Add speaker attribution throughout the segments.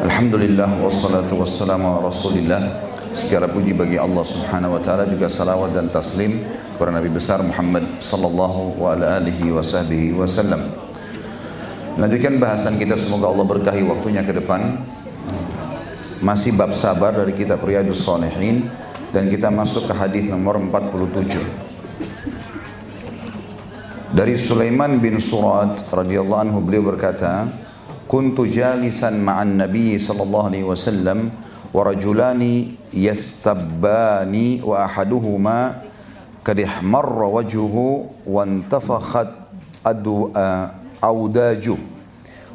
Speaker 1: Alhamdulillah wassalatu wassalamu ala rasulillah. Segala puji bagi Allah subhanahu wa ta'ala Juga salawat dan taslim Kepada Nabi besar Muhammad sallallahu wa ala alihi wa sahbihi wa Lanjutkan bahasan kita semoga Allah berkahi waktunya ke depan. Masih bab sabar dari kitab Riyadus Salihin Dan kita masuk ke hadis nomor 47 dari Sulaiman bin Surat radhiyallahu anhu beliau berkata, "Kuntu jalisan ma'an Nabi sallallahu alaihi wasallam wa rajulani yastabbani wa ahaduhuma kad ihmarra wajhuhu wa intafakhat adu awdajuh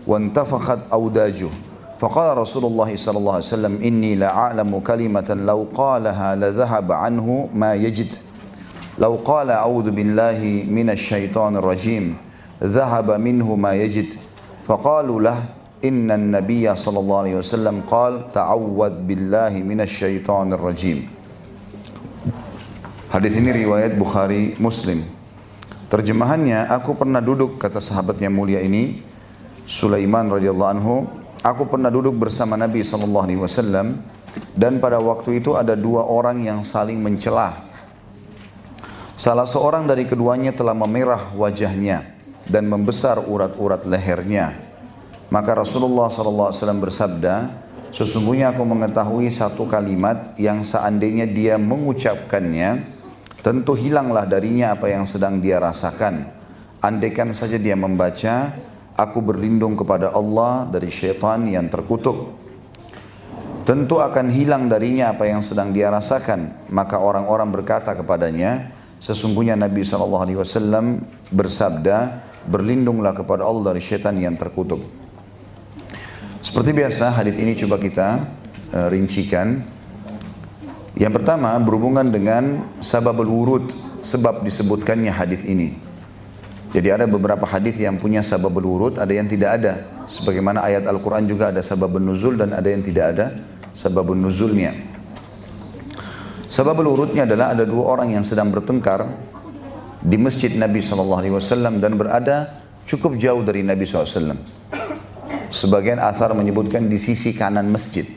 Speaker 1: wa intafakhat awdajuh فقال رسول الله صلى الله عليه وسلم إني لأعلم كلمة لو قالها لذهب عنه ما يجد Lau qala a'udhu billahi minasyaitonir rajim Zahaba minhu ma yajid. Faqalu lah Inna nabiya sallallahu alaihi wasallam Qal ta'awad billahi minasyaitonir rajim. Hadis ini riwayat Bukhari Muslim. Terjemahannya Aku pernah duduk kata sahabatnya mulia ini Sulaiman radhiyallahu anhu Aku pernah duduk bersama Nabi sallallahu dan pada waktu itu ada dua orang yang saling mencelah. Salah seorang dari keduanya telah memerah wajahnya dan membesar urat-urat lehernya. Maka Rasulullah SAW bersabda, sesungguhnya aku mengetahui satu kalimat yang seandainya dia mengucapkannya, tentu hilanglah darinya apa yang sedang dia rasakan. Andaikan saja dia membaca, aku berlindung kepada Allah dari syaitan yang terkutuk. Tentu akan hilang darinya apa yang sedang dia rasakan. Maka orang-orang berkata kepadanya, Sesungguhnya Nabi SAW bersabda, berlindunglah kepada Allah dari syaitan yang terkutuk. Seperti biasa, hadis ini coba kita uh, rincikan. Yang pertama berhubungan dengan sababul wurud, sebab disebutkannya hadis ini. Jadi ada beberapa hadis yang punya sababul wurud, ada yang tidak ada. Sebagaimana ayat Al-Quran juga ada sababul nuzul dan ada yang tidak ada sababul nuzulnya. Sebab urutnya adalah ada dua orang yang sedang bertengkar di masjid Nabi SAW dan berada cukup jauh dari Nabi SAW. Sebagian athar menyebutkan di sisi kanan masjid.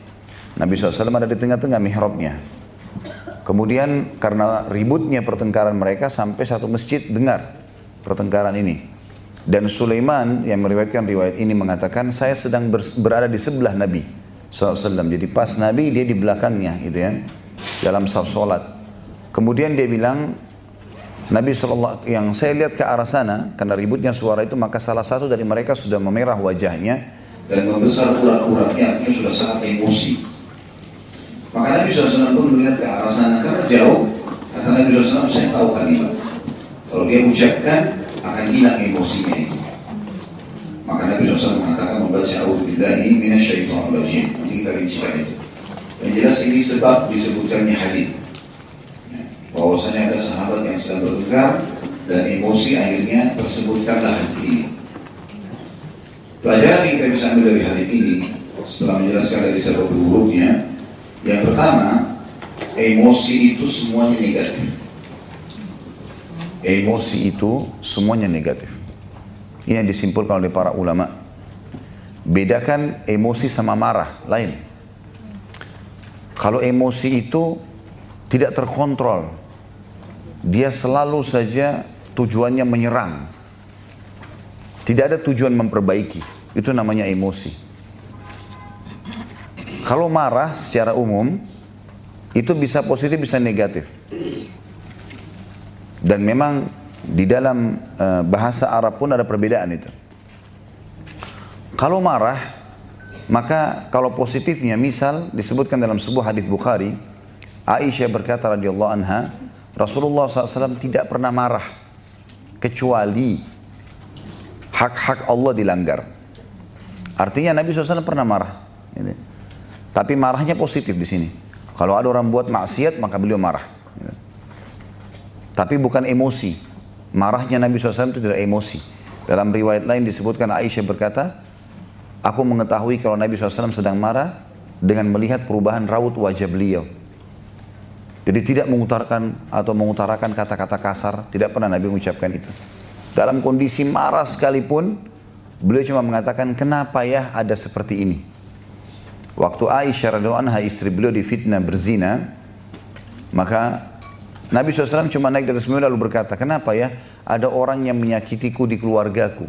Speaker 1: Nabi SAW ada di tengah-tengah mihrabnya. Kemudian karena ributnya pertengkaran mereka sampai satu masjid dengar pertengkaran ini. Dan Sulaiman yang meriwayatkan riwayat ini mengatakan saya sedang berada di sebelah Nabi SAW. Jadi pas Nabi dia di belakangnya gitu ya dalam saf solat. Kemudian dia bilang, Nabi SAW yang saya lihat ke arah sana karena ributnya suara itu maka salah satu dari mereka sudah memerah wajahnya dan membesar urat-uratnya artinya sudah sangat emosi. Maka Nabi SAW pun melihat ke arah sana karena jauh kata Nabi SAW saya tahu kalimat. Kalau dia ucapkan akan hilang emosinya itu. Maka Nabi SAW mengatakan membaca A'udzubillahi minasyaitonirrajim. Nanti kita rincikan itu. Yang jelas ini sebab disebutkannya hadis. Bahwasanya ada sahabat yang sedang bertengkar dan emosi akhirnya tersebutkanlah hadis ini. Pelajaran yang kita bisa ambil dari hadis ini setelah menjelaskan dari sebab buruknya, yang pertama emosi itu semuanya negatif. Emosi itu semuanya negatif. Ini yang disimpulkan oleh para ulama. Bedakan emosi sama marah, lain. Kalau emosi itu tidak terkontrol, dia selalu saja tujuannya menyerang. Tidak ada tujuan memperbaiki. Itu namanya emosi. Kalau marah secara umum, itu bisa positif, bisa negatif. Dan memang di dalam uh, bahasa Arab pun ada perbedaan itu. Kalau marah, maka kalau positifnya misal disebutkan dalam sebuah hadis Bukhari, Aisyah berkata radhiyallahu anha, Rasulullah SAW tidak pernah marah kecuali hak-hak Allah dilanggar. Artinya Nabi SAW pernah marah. Tapi marahnya positif di sini. Kalau ada orang buat maksiat maka beliau marah. Tapi bukan emosi. Marahnya Nabi SAW itu tidak emosi. Dalam riwayat lain disebutkan Aisyah berkata, Aku mengetahui kalau Nabi SAW sedang marah dengan melihat perubahan raut wajah beliau. Jadi tidak mengutarakan atau mengutarakan kata-kata kasar, tidak pernah Nabi mengucapkan itu. Dalam kondisi marah sekalipun, Beliau cuma mengatakan, kenapa ya ada seperti ini? Waktu Aisyah radhiyallahu anha istri beliau difitnah berzina, maka Nabi SAW cuma naik dari semua lalu berkata, kenapa ya ada orang yang menyakitiku di keluargaku?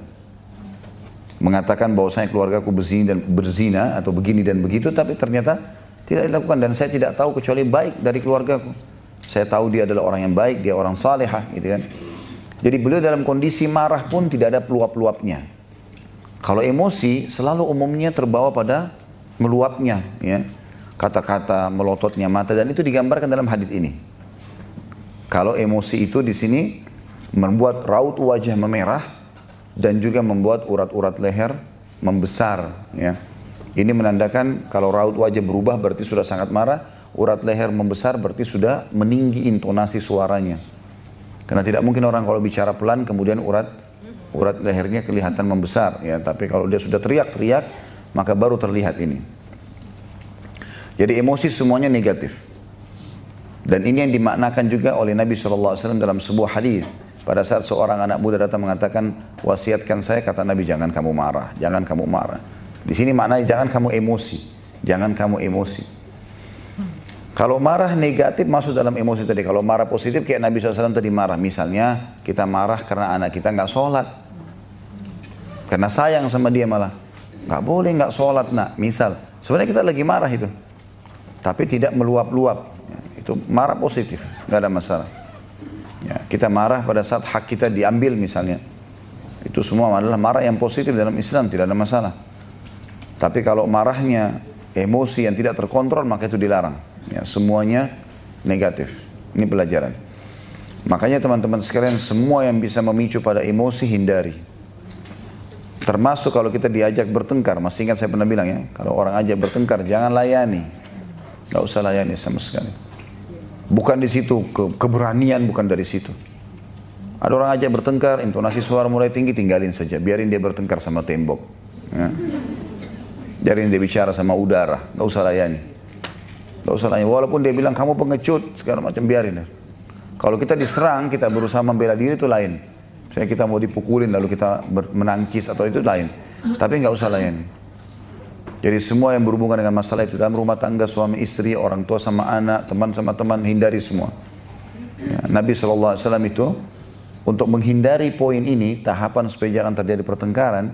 Speaker 1: Mengatakan bahwasanya keluargaku berzina dan berzina atau begini dan begitu, tapi ternyata tidak dilakukan dan saya tidak tahu kecuali baik dari keluargaku. Saya tahu dia adalah orang yang baik, dia orang salehah, gitu kan. Jadi beliau dalam kondisi marah pun tidak ada peluap-peluapnya. Kalau emosi selalu umumnya terbawa pada meluapnya, ya. Kata-kata melototnya mata dan itu digambarkan dalam hadis ini. Kalau emosi itu di sini membuat raut wajah memerah dan juga membuat urat-urat leher membesar, ya. Ini menandakan kalau raut wajah berubah berarti sudah sangat marah, urat leher membesar berarti sudah meninggi intonasi suaranya. Karena tidak mungkin orang kalau bicara pelan kemudian urat urat lehernya kelihatan membesar ya tapi kalau dia sudah teriak-teriak maka baru terlihat ini jadi emosi semuanya negatif dan ini yang dimaknakan juga oleh Nabi SAW dalam sebuah hadis pada saat seorang anak muda datang mengatakan wasiatkan saya kata Nabi jangan kamu marah jangan kamu marah di sini maknanya jangan kamu emosi jangan kamu emosi kalau marah negatif masuk dalam emosi tadi. Kalau marah positif kayak Nabi SAW tadi marah. Misalnya kita marah karena anak kita nggak sholat. Karena sayang sama dia malah. Nggak boleh nggak sholat nak. Misal, sebenarnya kita lagi marah itu. Tapi tidak meluap-luap. Itu marah positif, nggak ada masalah. Ya, kita marah pada saat hak kita diambil misalnya. Itu semua adalah marah yang positif dalam Islam, tidak ada masalah. Tapi kalau marahnya emosi yang tidak terkontrol, maka itu dilarang. Ya, semuanya negatif. Ini pelajaran. Makanya teman-teman sekalian, semua yang bisa memicu pada emosi hindari. Termasuk kalau kita diajak bertengkar, masih ingat saya pernah bilang ya, kalau orang ajak bertengkar jangan layani. Gak usah layani sama sekali. Bukan di situ, ke, keberanian bukan dari situ. Ada orang ajak bertengkar, intonasi suara mulai tinggi, tinggalin saja. Biarin dia bertengkar sama tembok. Ya. Biarin dia bicara sama udara, gak usah layani. Gak usah layani. Walaupun dia bilang kamu pengecut, segala macam biarin. Kalau kita diserang, kita berusaha membela diri itu lain. Saya kita mau dipukulin lalu kita menangkis atau itu lain. Tapi nggak usah lain. Jadi semua yang berhubungan dengan masalah itu dalam rumah tangga suami istri, orang tua sama anak, teman sama teman hindari semua. Ya, Nabi SAW itu untuk menghindari poin ini tahapan supaya jangan terjadi pertengkaran.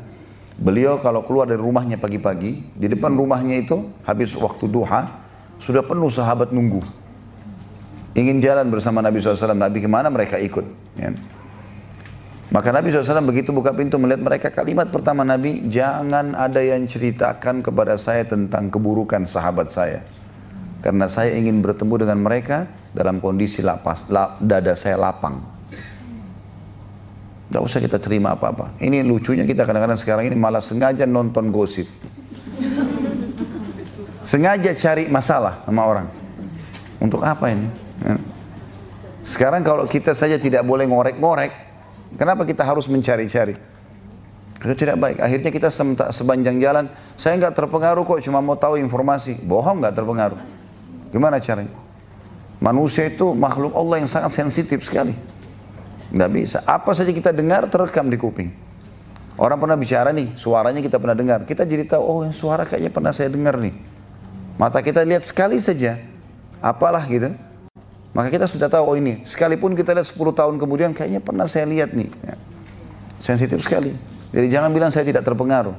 Speaker 1: Beliau kalau keluar dari rumahnya pagi-pagi, di depan rumahnya itu habis waktu duha, sudah penuh sahabat nunggu. Ingin jalan bersama Nabi SAW, Nabi ke mana mereka ikut. Ya. Maka Nabi SAW begitu buka pintu melihat mereka kalimat pertama Nabi, jangan ada yang ceritakan kepada saya tentang keburukan sahabat saya. Karena saya ingin bertemu dengan mereka dalam kondisi lapas, la, dada saya lapang. Tidak usah kita terima apa-apa. Ini lucunya kita kadang-kadang sekarang ini malah sengaja nonton gosip. Sengaja cari masalah sama orang. Untuk apa ini? Sekarang kalau kita saja tidak boleh ngorek-ngorek, Kenapa kita harus mencari-cari? Itu tidak baik. Akhirnya kita sepanjang jalan, saya nggak terpengaruh kok, cuma mau tahu informasi. Bohong nggak terpengaruh. Gimana caranya? Manusia itu makhluk Allah yang sangat sensitif sekali. Nggak bisa. Apa saja kita dengar terekam di kuping. Orang pernah bicara nih, suaranya kita pernah dengar. Kita jadi tahu, oh suara kayaknya pernah saya dengar nih. Mata kita lihat sekali saja. Apalah gitu. Maka kita sudah tahu, oh ini, sekalipun kita lihat 10 tahun kemudian, kayaknya pernah saya lihat nih. Ya. Sensitif sekali. Jadi jangan bilang saya tidak terpengaruh.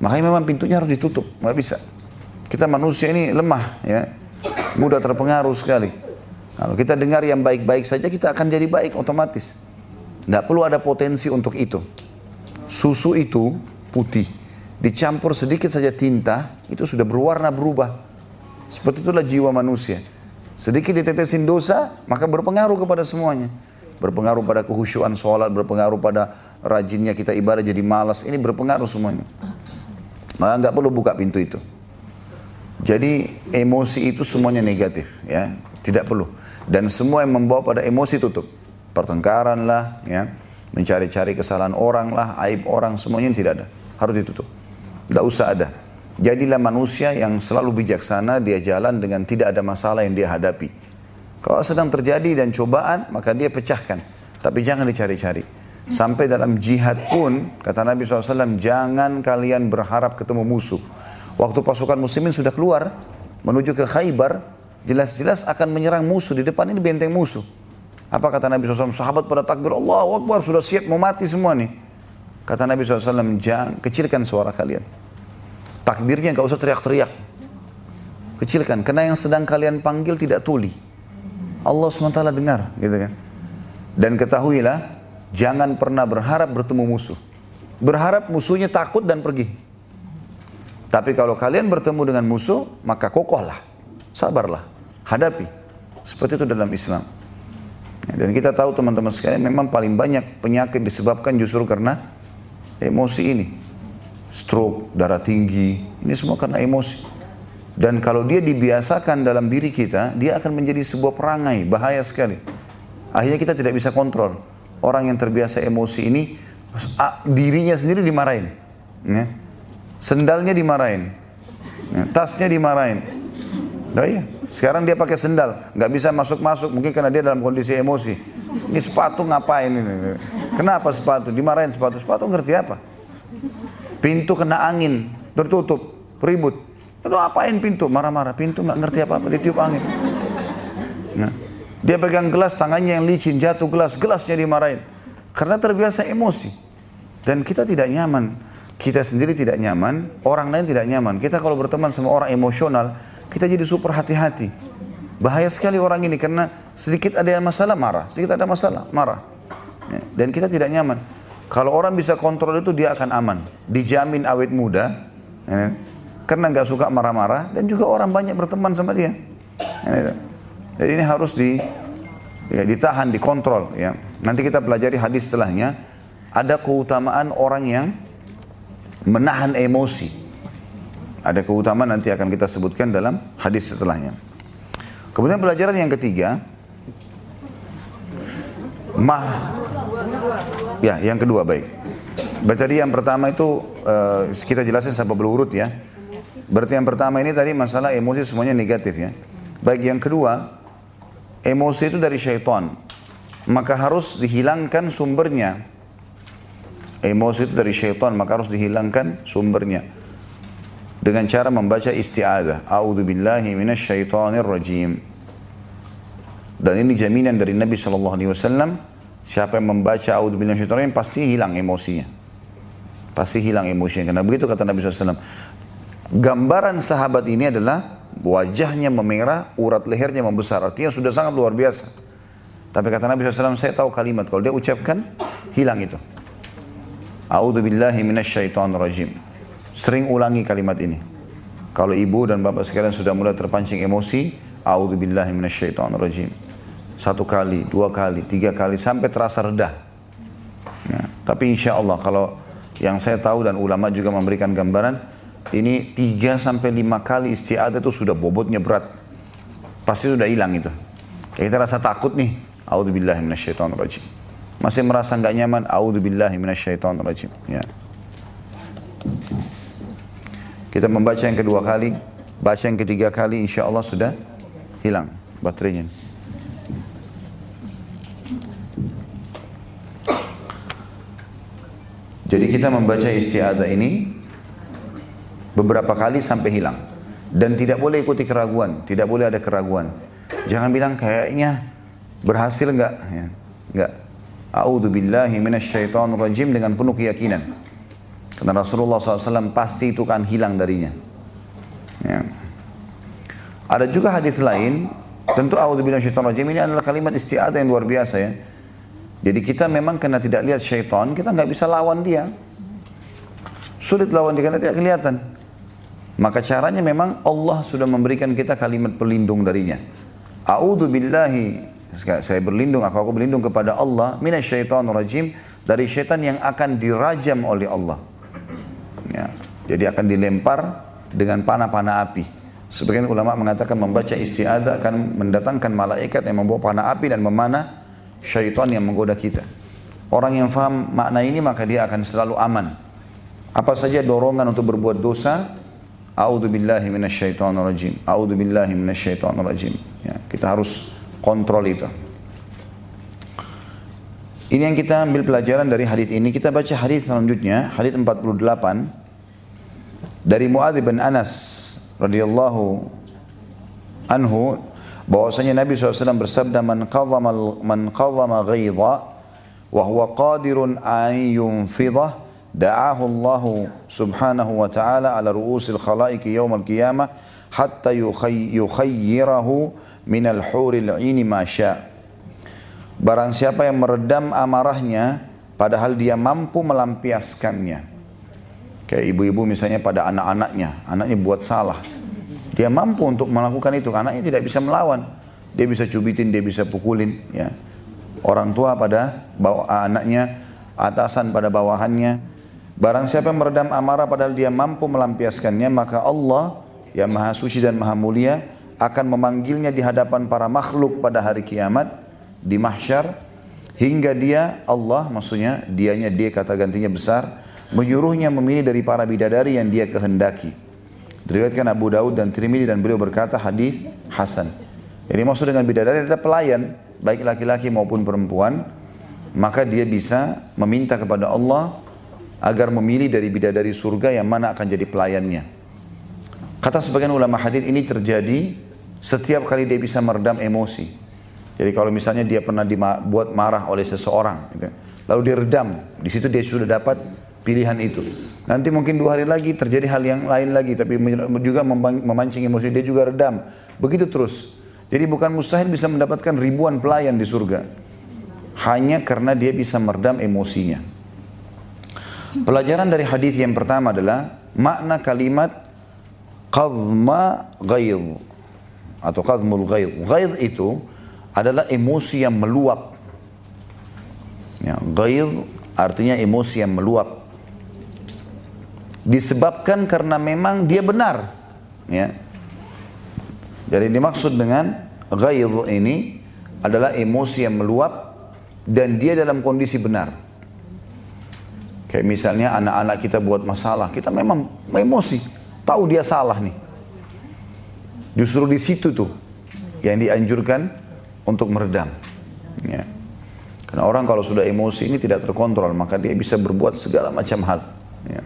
Speaker 1: Makanya memang pintunya harus ditutup, nggak bisa. Kita manusia ini lemah, ya, mudah terpengaruh sekali. Kalau kita dengar yang baik-baik saja, kita akan jadi baik otomatis. Tidak perlu ada potensi untuk itu. Susu itu putih, dicampur sedikit saja tinta, itu sudah berwarna berubah. Seperti itulah jiwa manusia. Sedikit ditetesin dosa, maka berpengaruh kepada semuanya. Berpengaruh pada kehusyuan sholat, berpengaruh pada rajinnya kita ibadah jadi malas. Ini berpengaruh semuanya. Maka nggak perlu buka pintu itu. Jadi emosi itu semuanya negatif, ya, tidak perlu. Dan semua yang membawa pada emosi tutup. Pertengkaran lah, ya, mencari-cari kesalahan orang lah, aib orang, semuanya tidak ada. Harus ditutup. Tidak usah ada. Jadilah manusia yang selalu bijaksana, dia jalan dengan tidak ada masalah yang dia hadapi. Kalau sedang terjadi dan cobaan, maka dia pecahkan. Tapi jangan dicari-cari. Sampai dalam jihad pun, kata Nabi SAW, jangan kalian berharap ketemu musuh. Waktu pasukan muslimin sudah keluar, menuju ke Khaybar, jelas-jelas akan menyerang musuh. Di depan ini benteng musuh. Apa kata Nabi SAW? Sahabat pada takbir, Allah Akbar, sudah siap mau mati semua nih. Kata Nabi SAW, jangan kecilkan suara kalian. Takbirnya nggak usah teriak-teriak. Kecilkan, karena yang sedang kalian panggil tidak tuli. Allah SWT dengar, gitu kan. Dan ketahuilah, Jangan pernah berharap bertemu musuh. Berharap musuhnya takut dan pergi. Tapi kalau kalian bertemu dengan musuh, maka kokohlah. Sabarlah. Hadapi. Seperti itu dalam Islam. Dan kita tahu teman-teman sekalian memang paling banyak penyakit disebabkan justru karena emosi ini. Stroke, darah tinggi, ini semua karena emosi. Dan kalau dia dibiasakan dalam diri kita, dia akan menjadi sebuah perangai, bahaya sekali. Akhirnya kita tidak bisa kontrol orang yang terbiasa emosi ini dirinya sendiri dimarahin. Ya. Sendalnya dimarahin. Ya. Tasnya dimarahin. Nah, iya. Sekarang dia pakai sendal, nggak bisa masuk-masuk mungkin karena dia dalam kondisi emosi. Ini sepatu ngapain ini? Kenapa sepatu? Dimarahin sepatu. Sepatu ngerti apa? Pintu kena angin, tertutup, ribut. Itu apain pintu? Marah-marah. Pintu nggak ngerti apa-apa, ditiup angin. Nah. Dia pegang gelas, tangannya yang licin, jatuh gelas, gelasnya dimarahin. Karena terbiasa emosi. Dan kita tidak nyaman. Kita sendiri tidak nyaman, orang lain tidak nyaman. Kita kalau berteman sama orang emosional, kita jadi super hati-hati. Bahaya sekali orang ini karena sedikit ada yang masalah marah, sedikit ada masalah marah. Ya, dan kita tidak nyaman. Kalau orang bisa kontrol itu dia akan aman, dijamin awet muda, ya, karena nggak suka marah-marah dan juga orang banyak berteman sama dia. Ya, jadi ini harus di ya, ditahan, dikontrol. Ya. Nanti kita pelajari hadis setelahnya. Ada keutamaan orang yang menahan emosi. Ada keutamaan nanti akan kita sebutkan dalam hadis setelahnya. Kemudian pelajaran yang ketiga, mah, ya yang kedua baik. Berarti yang pertama itu uh, kita jelasin sampai berurut ya. Berarti yang pertama ini tadi masalah emosi semuanya negatif ya. Baik yang kedua, Emosi itu dari syaitan. Maka harus dihilangkan sumbernya. Emosi itu dari syaitan, maka harus dihilangkan sumbernya. Dengan cara membaca isti'adah. A'udhu billahi rajim. Dan ini jaminan dari Nabi SAW. Siapa yang membaca minasyaitanir rajim pasti hilang emosinya. Pasti hilang emosinya. Karena begitu kata Nabi SAW. Gambaran sahabat ini adalah wajahnya memerah, urat lehernya membesar. Artinya sudah sangat luar biasa. Tapi kata Nabi SAW, saya tahu kalimat. Kalau dia ucapkan, hilang itu. A'udhu billahi rajim. Sering ulangi kalimat ini. Kalau ibu dan bapak sekalian sudah mulai terpancing emosi, A'udhu billahi rajim. Satu kali, dua kali, tiga kali, sampai terasa redah. Ya. Tapi insya Allah kalau yang saya tahu dan ulama juga memberikan gambaran, ini 3 sampai 5 kali istiadah itu sudah bobotnya berat. Pasti sudah hilang itu. Kayak kita rasa takut nih. A'udzubillahi minasyaitonirrajim. Masih merasa nggak nyaman. A'udzubillahi minasyaitonirrajim. Ya. Kita membaca yang kedua kali, baca yang ketiga kali, insya Allah sudah hilang baterainya. Jadi kita membaca istiadah ini beberapa kali sampai hilang. Dan tidak boleh ikuti keraguan, tidak boleh ada keraguan. Jangan bilang kayaknya berhasil enggak, ya. enggak. A'udzu billahi minasyaitonir rajim dengan penuh keyakinan. Karena Rasulullah SAW pasti itu kan hilang darinya. Ya. Ada juga hadis lain, tentu a'udzu billahi minasyaitonir rajim ini adalah kalimat isti'adzah yang luar biasa ya. Jadi kita memang karena tidak lihat syaitan, kita nggak bisa lawan dia. Sulit lawan dia karena tidak kelihatan. Maka caranya memang Allah sudah memberikan kita kalimat pelindung darinya. A'udzu billahi saya berlindung aku, aku berlindung kepada Allah minasyaitonir rajim dari syaitan yang akan dirajam oleh Allah. Ya. Jadi akan dilempar dengan panah-panah api. Sebagian ulama mengatakan membaca istiadah akan mendatangkan malaikat yang membawa panah api dan memanah syaitan yang menggoda kita. Orang yang faham makna ini maka dia akan selalu aman. Apa saja dorongan untuk berbuat dosa A'udzu billahi minasyaitonir rajim. A'udzu billahi minasyaitonir rajim. Ya, kita harus kontrol itu. Ini yang kita ambil pelajaran dari hadis ini. Kita baca hadis selanjutnya, hadis 48 dari Muadz bin Anas radhiyallahu anhu bahwasanya Nabi SAW bersabda man qadhama man qadhama ghaidha wa huwa qadirun an yunfidah da'ahu Allah subhanahu wa ta'ala ala ru'usil khalaiqi yawm al-qiyamah hatta yukhayyirahu min al-huril 'ini ma syaa' Barang siapa yang meredam amarahnya padahal dia mampu melampiaskannya. Kayak ibu-ibu misalnya pada anak-anaknya, anaknya buat salah. Dia mampu untuk melakukan itu, anaknya tidak bisa melawan. Dia bisa cubitin, dia bisa pukulin. Ya. Orang tua pada bawa anaknya, atasan pada bawahannya. Barang siapa yang meredam amarah padahal dia mampu melampiaskannya, maka Allah yang maha suci dan maha mulia akan memanggilnya di hadapan para makhluk pada hari kiamat di mahsyar hingga dia Allah maksudnya dianya dia kata gantinya besar menyuruhnya memilih dari para bidadari yang dia kehendaki. Diriwayatkan Abu Daud dan Tirmidzi dan beliau berkata hadis hasan. Jadi maksud dengan bidadari adalah pelayan baik laki-laki maupun perempuan maka dia bisa meminta kepada Allah agar memilih dari bidadari surga yang mana akan jadi pelayannya. Kata sebagian ulama hadis ini terjadi setiap kali dia bisa meredam emosi. Jadi kalau misalnya dia pernah dibuat marah oleh seseorang, gitu, lalu dia redam, di situ dia sudah dapat pilihan itu. Nanti mungkin dua hari lagi terjadi hal yang lain lagi, tapi juga memancing emosi dia juga redam. Begitu terus. Jadi bukan mustahil bisa mendapatkan ribuan pelayan di surga. Hanya karena dia bisa meredam emosinya. Pelajaran dari hadis yang pertama adalah makna kalimat qadma ghaid atau qadmul ghaid. Ghaid itu adalah emosi yang meluap. Ya, artinya emosi yang meluap. Disebabkan karena memang dia benar. Ya. Jadi dimaksud dengan ghaid ini adalah emosi yang meluap dan dia dalam kondisi benar. Kayak misalnya anak-anak kita buat masalah, kita memang emosi, tahu dia salah nih. Justru di situ tuh yang dianjurkan untuk meredam. Ya. Karena orang kalau sudah emosi ini tidak terkontrol, maka dia bisa berbuat segala macam hal. Ya.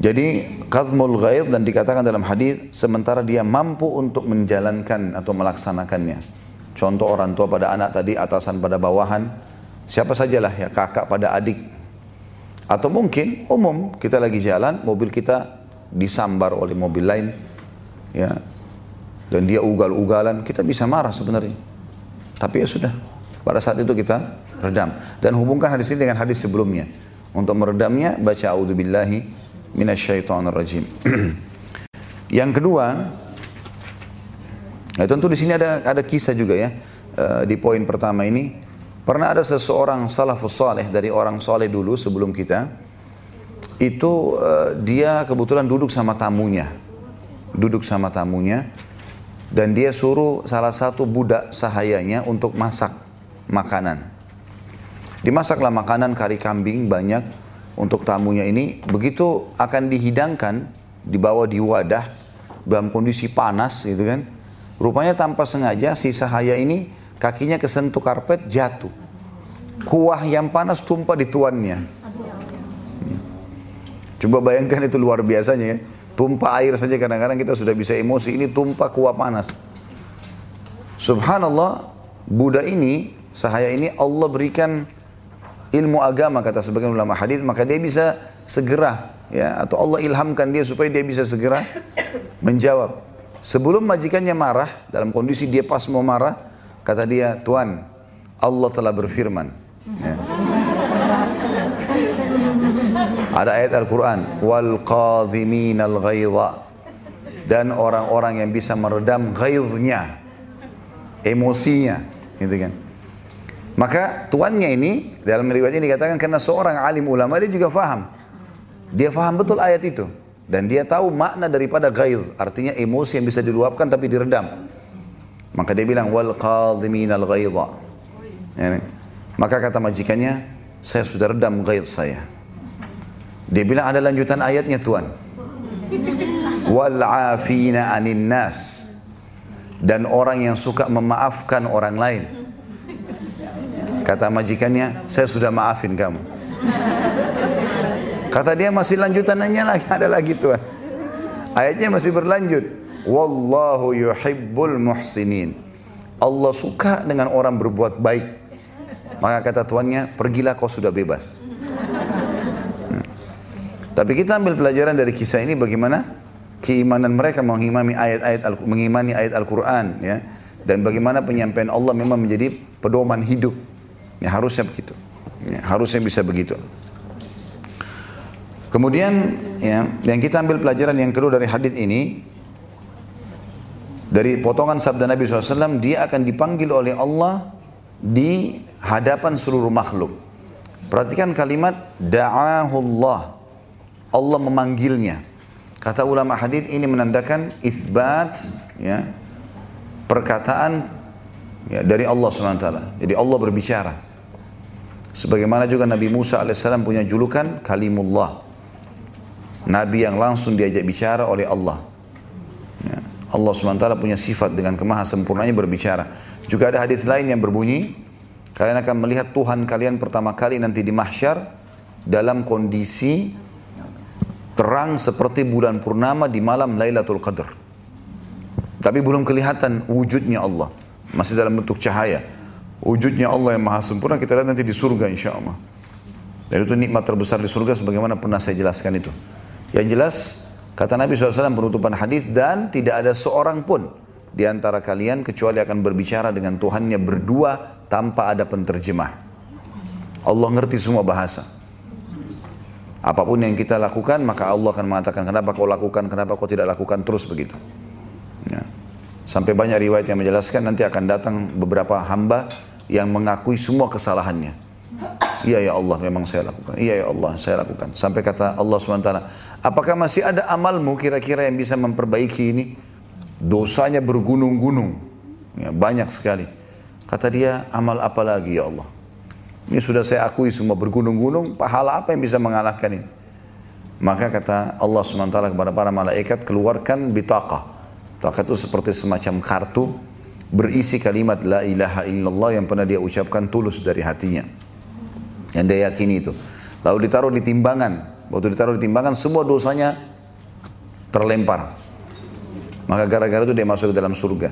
Speaker 1: Jadi kazmul ghaid dan dikatakan dalam hadis sementara dia mampu untuk menjalankan atau melaksanakannya. Contoh orang tua pada anak tadi, atasan pada bawahan, siapa sajalah ya kakak pada adik. Atau mungkin umum kita lagi jalan, mobil kita disambar oleh mobil lain, ya dan dia ugal-ugalan, kita bisa marah sebenarnya. Tapi ya sudah, pada saat itu kita redam. Dan hubungkan hadis ini dengan hadis sebelumnya. Untuk meredamnya, baca Minasyaitonirrajim. Yang kedua, ya tentu di sini ada ada kisah juga ya. Uh, di poin pertama ini, pernah ada seseorang salafus saleh dari orang soleh dulu sebelum kita, itu uh, dia kebetulan duduk sama tamunya. Duduk sama tamunya, dan dia suruh salah satu budak sahayanya untuk masak makanan. Dimasaklah makanan kari kambing banyak untuk tamunya ini. Begitu akan dihidangkan, dibawa di wadah dalam kondisi panas gitu kan. Rupanya tanpa sengaja si sahaya ini kakinya kesentuh karpet jatuh. Kuah yang panas tumpah di tuannya. Coba bayangkan itu luar biasanya ya. Tumpah air saja kadang-kadang kita sudah bisa emosi. Ini tumpah kuah panas. Subhanallah, Buddha ini, sahaya ini Allah berikan ilmu agama kata sebagian ulama hadis maka dia bisa segera ya atau Allah ilhamkan dia supaya dia bisa segera menjawab. Sebelum majikannya marah dalam kondisi dia pas mau marah, kata dia, "Tuan, Allah telah berfirman." Ya. Ada ayat Al-Quran. Wal al ghaidha. Dan orang-orang yang bisa meredam ghaidhnya. Emosinya. Gitu kan. Maka tuannya ini, dalam riwayat ini dikatakan karena seorang alim ulama dia juga faham. Dia faham betul ayat itu. Dan dia tahu makna daripada ghaidh. Artinya emosi yang bisa diluapkan tapi diredam. Maka dia bilang wal al ghaidha. Ya, maka kata majikannya, saya sudah redam ghaidh saya. Dia bilang ada lanjutan ayatnya Tuhan. Wal afina anin nas. Dan orang yang suka memaafkan orang lain. Kata majikannya, saya sudah maafin kamu. Kata dia masih lanjutannya lagi, ada lagi Tuhan. Ayatnya masih berlanjut. Wallahu yuhibbul muhsinin. Allah suka dengan orang berbuat baik. Maka kata tuannya, pergilah kau sudah bebas. Hmm. Tapi kita ambil pelajaran dari kisah ini bagaimana keimanan mereka mengimani ayat-ayat mengimani ayat Al-Qur'an ya dan bagaimana penyampaian Allah memang menjadi pedoman hidup Ya, harusnya begitu. Ya, harusnya bisa begitu. Kemudian ya, yang kita ambil pelajaran yang kedua dari hadis ini dari potongan sabda Nabi SAW dia akan dipanggil oleh Allah di hadapan seluruh makhluk. Perhatikan kalimat da'ahullah. Allah memanggilnya. Kata ulama hadis ini menandakan isbat ya perkataan ya, dari Allah SWT. Jadi Allah berbicara. Sebagaimana juga Nabi Musa alaihissalam punya julukan Kalimullah. Nabi yang langsung diajak bicara oleh Allah. Ya. Allah SWT punya sifat dengan kemaha sempurnanya berbicara. Juga ada hadis lain yang berbunyi, kalian akan melihat Tuhan kalian pertama kali nanti di mahsyar dalam kondisi terang seperti bulan purnama di malam Lailatul Qadar. Tapi belum kelihatan wujudnya Allah. Masih dalam bentuk cahaya wujudnya Allah yang maha sempurna kita lihat nanti di surga insya Allah. Dan itu nikmat terbesar di surga sebagaimana pernah saya jelaskan itu. Yang jelas kata Nabi SAW penutupan hadis dan tidak ada seorang pun di antara kalian kecuali akan berbicara dengan Tuhannya berdua tanpa ada penterjemah. Allah ngerti semua bahasa. Apa pun yang kita lakukan maka Allah akan mengatakan kenapa kau lakukan, kenapa kau tidak lakukan terus begitu. Ya. Sampai banyak riwayat yang menjelaskan nanti akan datang beberapa hamba yang mengakui semua kesalahannya. Iya ya Allah memang saya lakukan. Iya ya Allah saya lakukan. Sampai kata Allah SWT, apakah masih ada amalmu kira-kira yang bisa memperbaiki ini? Dosanya bergunung-gunung. Ya, banyak sekali. Kata dia, amal apa lagi ya Allah? Ini sudah saya akui semua bergunung-gunung, pahala apa yang bisa mengalahkan ini? Maka kata Allah SWT kepada para malaikat, keluarkan bitaqah. Bitaqah itu seperti semacam kartu berisi kalimat la ilaha illallah yang pernah dia ucapkan tulus dari hatinya. Yang dia yakini itu. Lalu ditaruh di timbangan. Waktu ditaruh di timbangan semua dosanya terlempar. Maka gara-gara itu dia masuk ke dalam surga.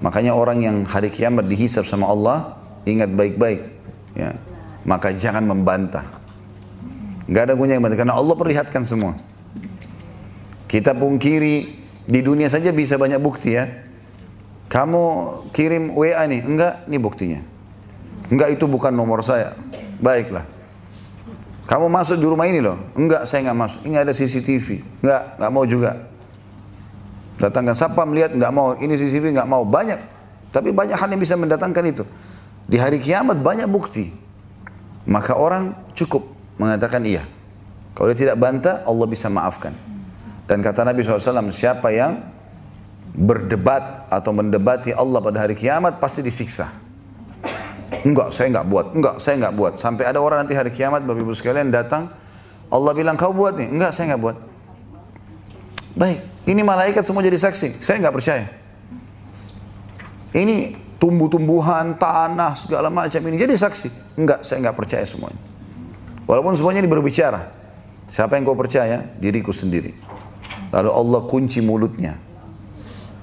Speaker 1: Makanya orang yang hari kiamat dihisap sama Allah, ingat baik-baik. Ya. Maka jangan membantah. Gak ada gunanya membantah, karena Allah perlihatkan semua. Kita pungkiri, di dunia saja bisa banyak bukti ya. Kamu kirim WA nih, enggak, ini buktinya. Enggak itu bukan nomor saya. Baiklah. Kamu masuk di rumah ini loh. Enggak, saya enggak masuk. Ini ada CCTV. Enggak, enggak mau juga. Datangkan siapa melihat enggak mau. Ini CCTV enggak mau. Banyak. Tapi banyak hal yang bisa mendatangkan itu. Di hari kiamat banyak bukti. Maka orang cukup mengatakan iya. Kalau dia tidak bantah, Allah bisa maafkan. Dan kata Nabi SAW, siapa yang berdebat atau mendebati Allah pada hari kiamat pasti disiksa. Enggak, saya enggak buat. Enggak, saya enggak buat. Sampai ada orang nanti hari kiamat, Bapak Ibu sekalian datang, Allah bilang, kau buat nih. Enggak, saya enggak buat. Baik, ini malaikat semua jadi saksi. Saya enggak percaya. Ini tumbuh-tumbuhan, tanah, segala macam ini jadi saksi. Enggak, saya enggak percaya semuanya. Walaupun semuanya ini berbicara. Siapa yang kau percaya? Diriku sendiri. Lalu Allah kunci mulutnya.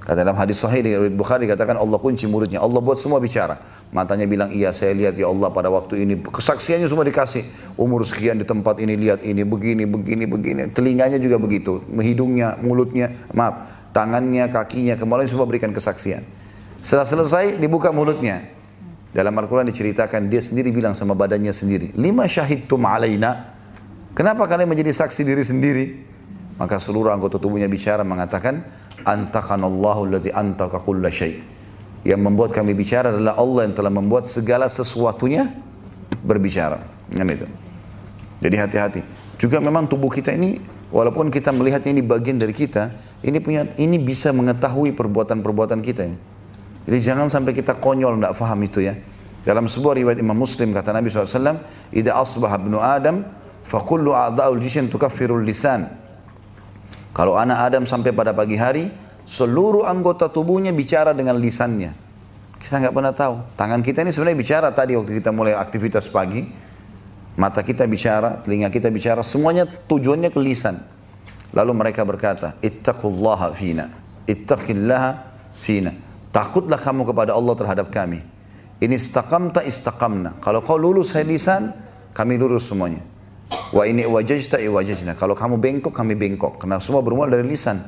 Speaker 1: Kata dalam hadis sahih di Bukhari katakan Allah kunci mulutnya. Allah buat semua bicara. Matanya bilang iya saya lihat ya Allah pada waktu ini. Kesaksiannya semua dikasih. Umur sekian di tempat ini lihat ini begini begini begini. Telinganya juga begitu. Hidungnya, mulutnya, maaf, tangannya, kakinya, kemarin semua berikan kesaksian. Setelah selesai dibuka mulutnya. Dalam Al-Quran diceritakan dia sendiri bilang sama badannya sendiri. Lima syahidtum alaina. Kenapa kalian menjadi saksi diri sendiri? Maka seluruh anggota tubuhnya bicara mengatakan, Antakanallahu alladhi antaka kulla syai. Yang membuat kami bicara adalah Allah yang telah membuat segala sesuatunya berbicara. Kan itu. Jadi hati-hati. Juga memang tubuh kita ini, walaupun kita melihat ini bagian dari kita, ini punya, ini bisa mengetahui perbuatan-perbuatan kita ini. Jadi jangan sampai kita konyol, tidak faham itu ya. Dalam sebuah riwayat Imam Muslim kata Nabi SAW, Ida asbah ibnu Adam, fakullu a'da'ul jishin tukaffirul lisan. Kalau anak Adam sampai pada pagi hari, seluruh anggota tubuhnya bicara dengan lisannya. Kita nggak pernah tahu. Tangan kita ini sebenarnya bicara tadi waktu kita mulai aktivitas pagi. Mata kita bicara, telinga kita bicara, semuanya tujuannya ke lisan. Lalu mereka berkata, Ittaqullaha fina. Ittaqillaha fina. Takutlah kamu kepada Allah terhadap kami. Ini istaqamta istaqamna. Kalau kau lulus hai lisan, kami lurus semuanya. Wa ini wajajta iwajajna. Kalau kamu bengkok, kami bengkok. Karena semua bermula dari lisan.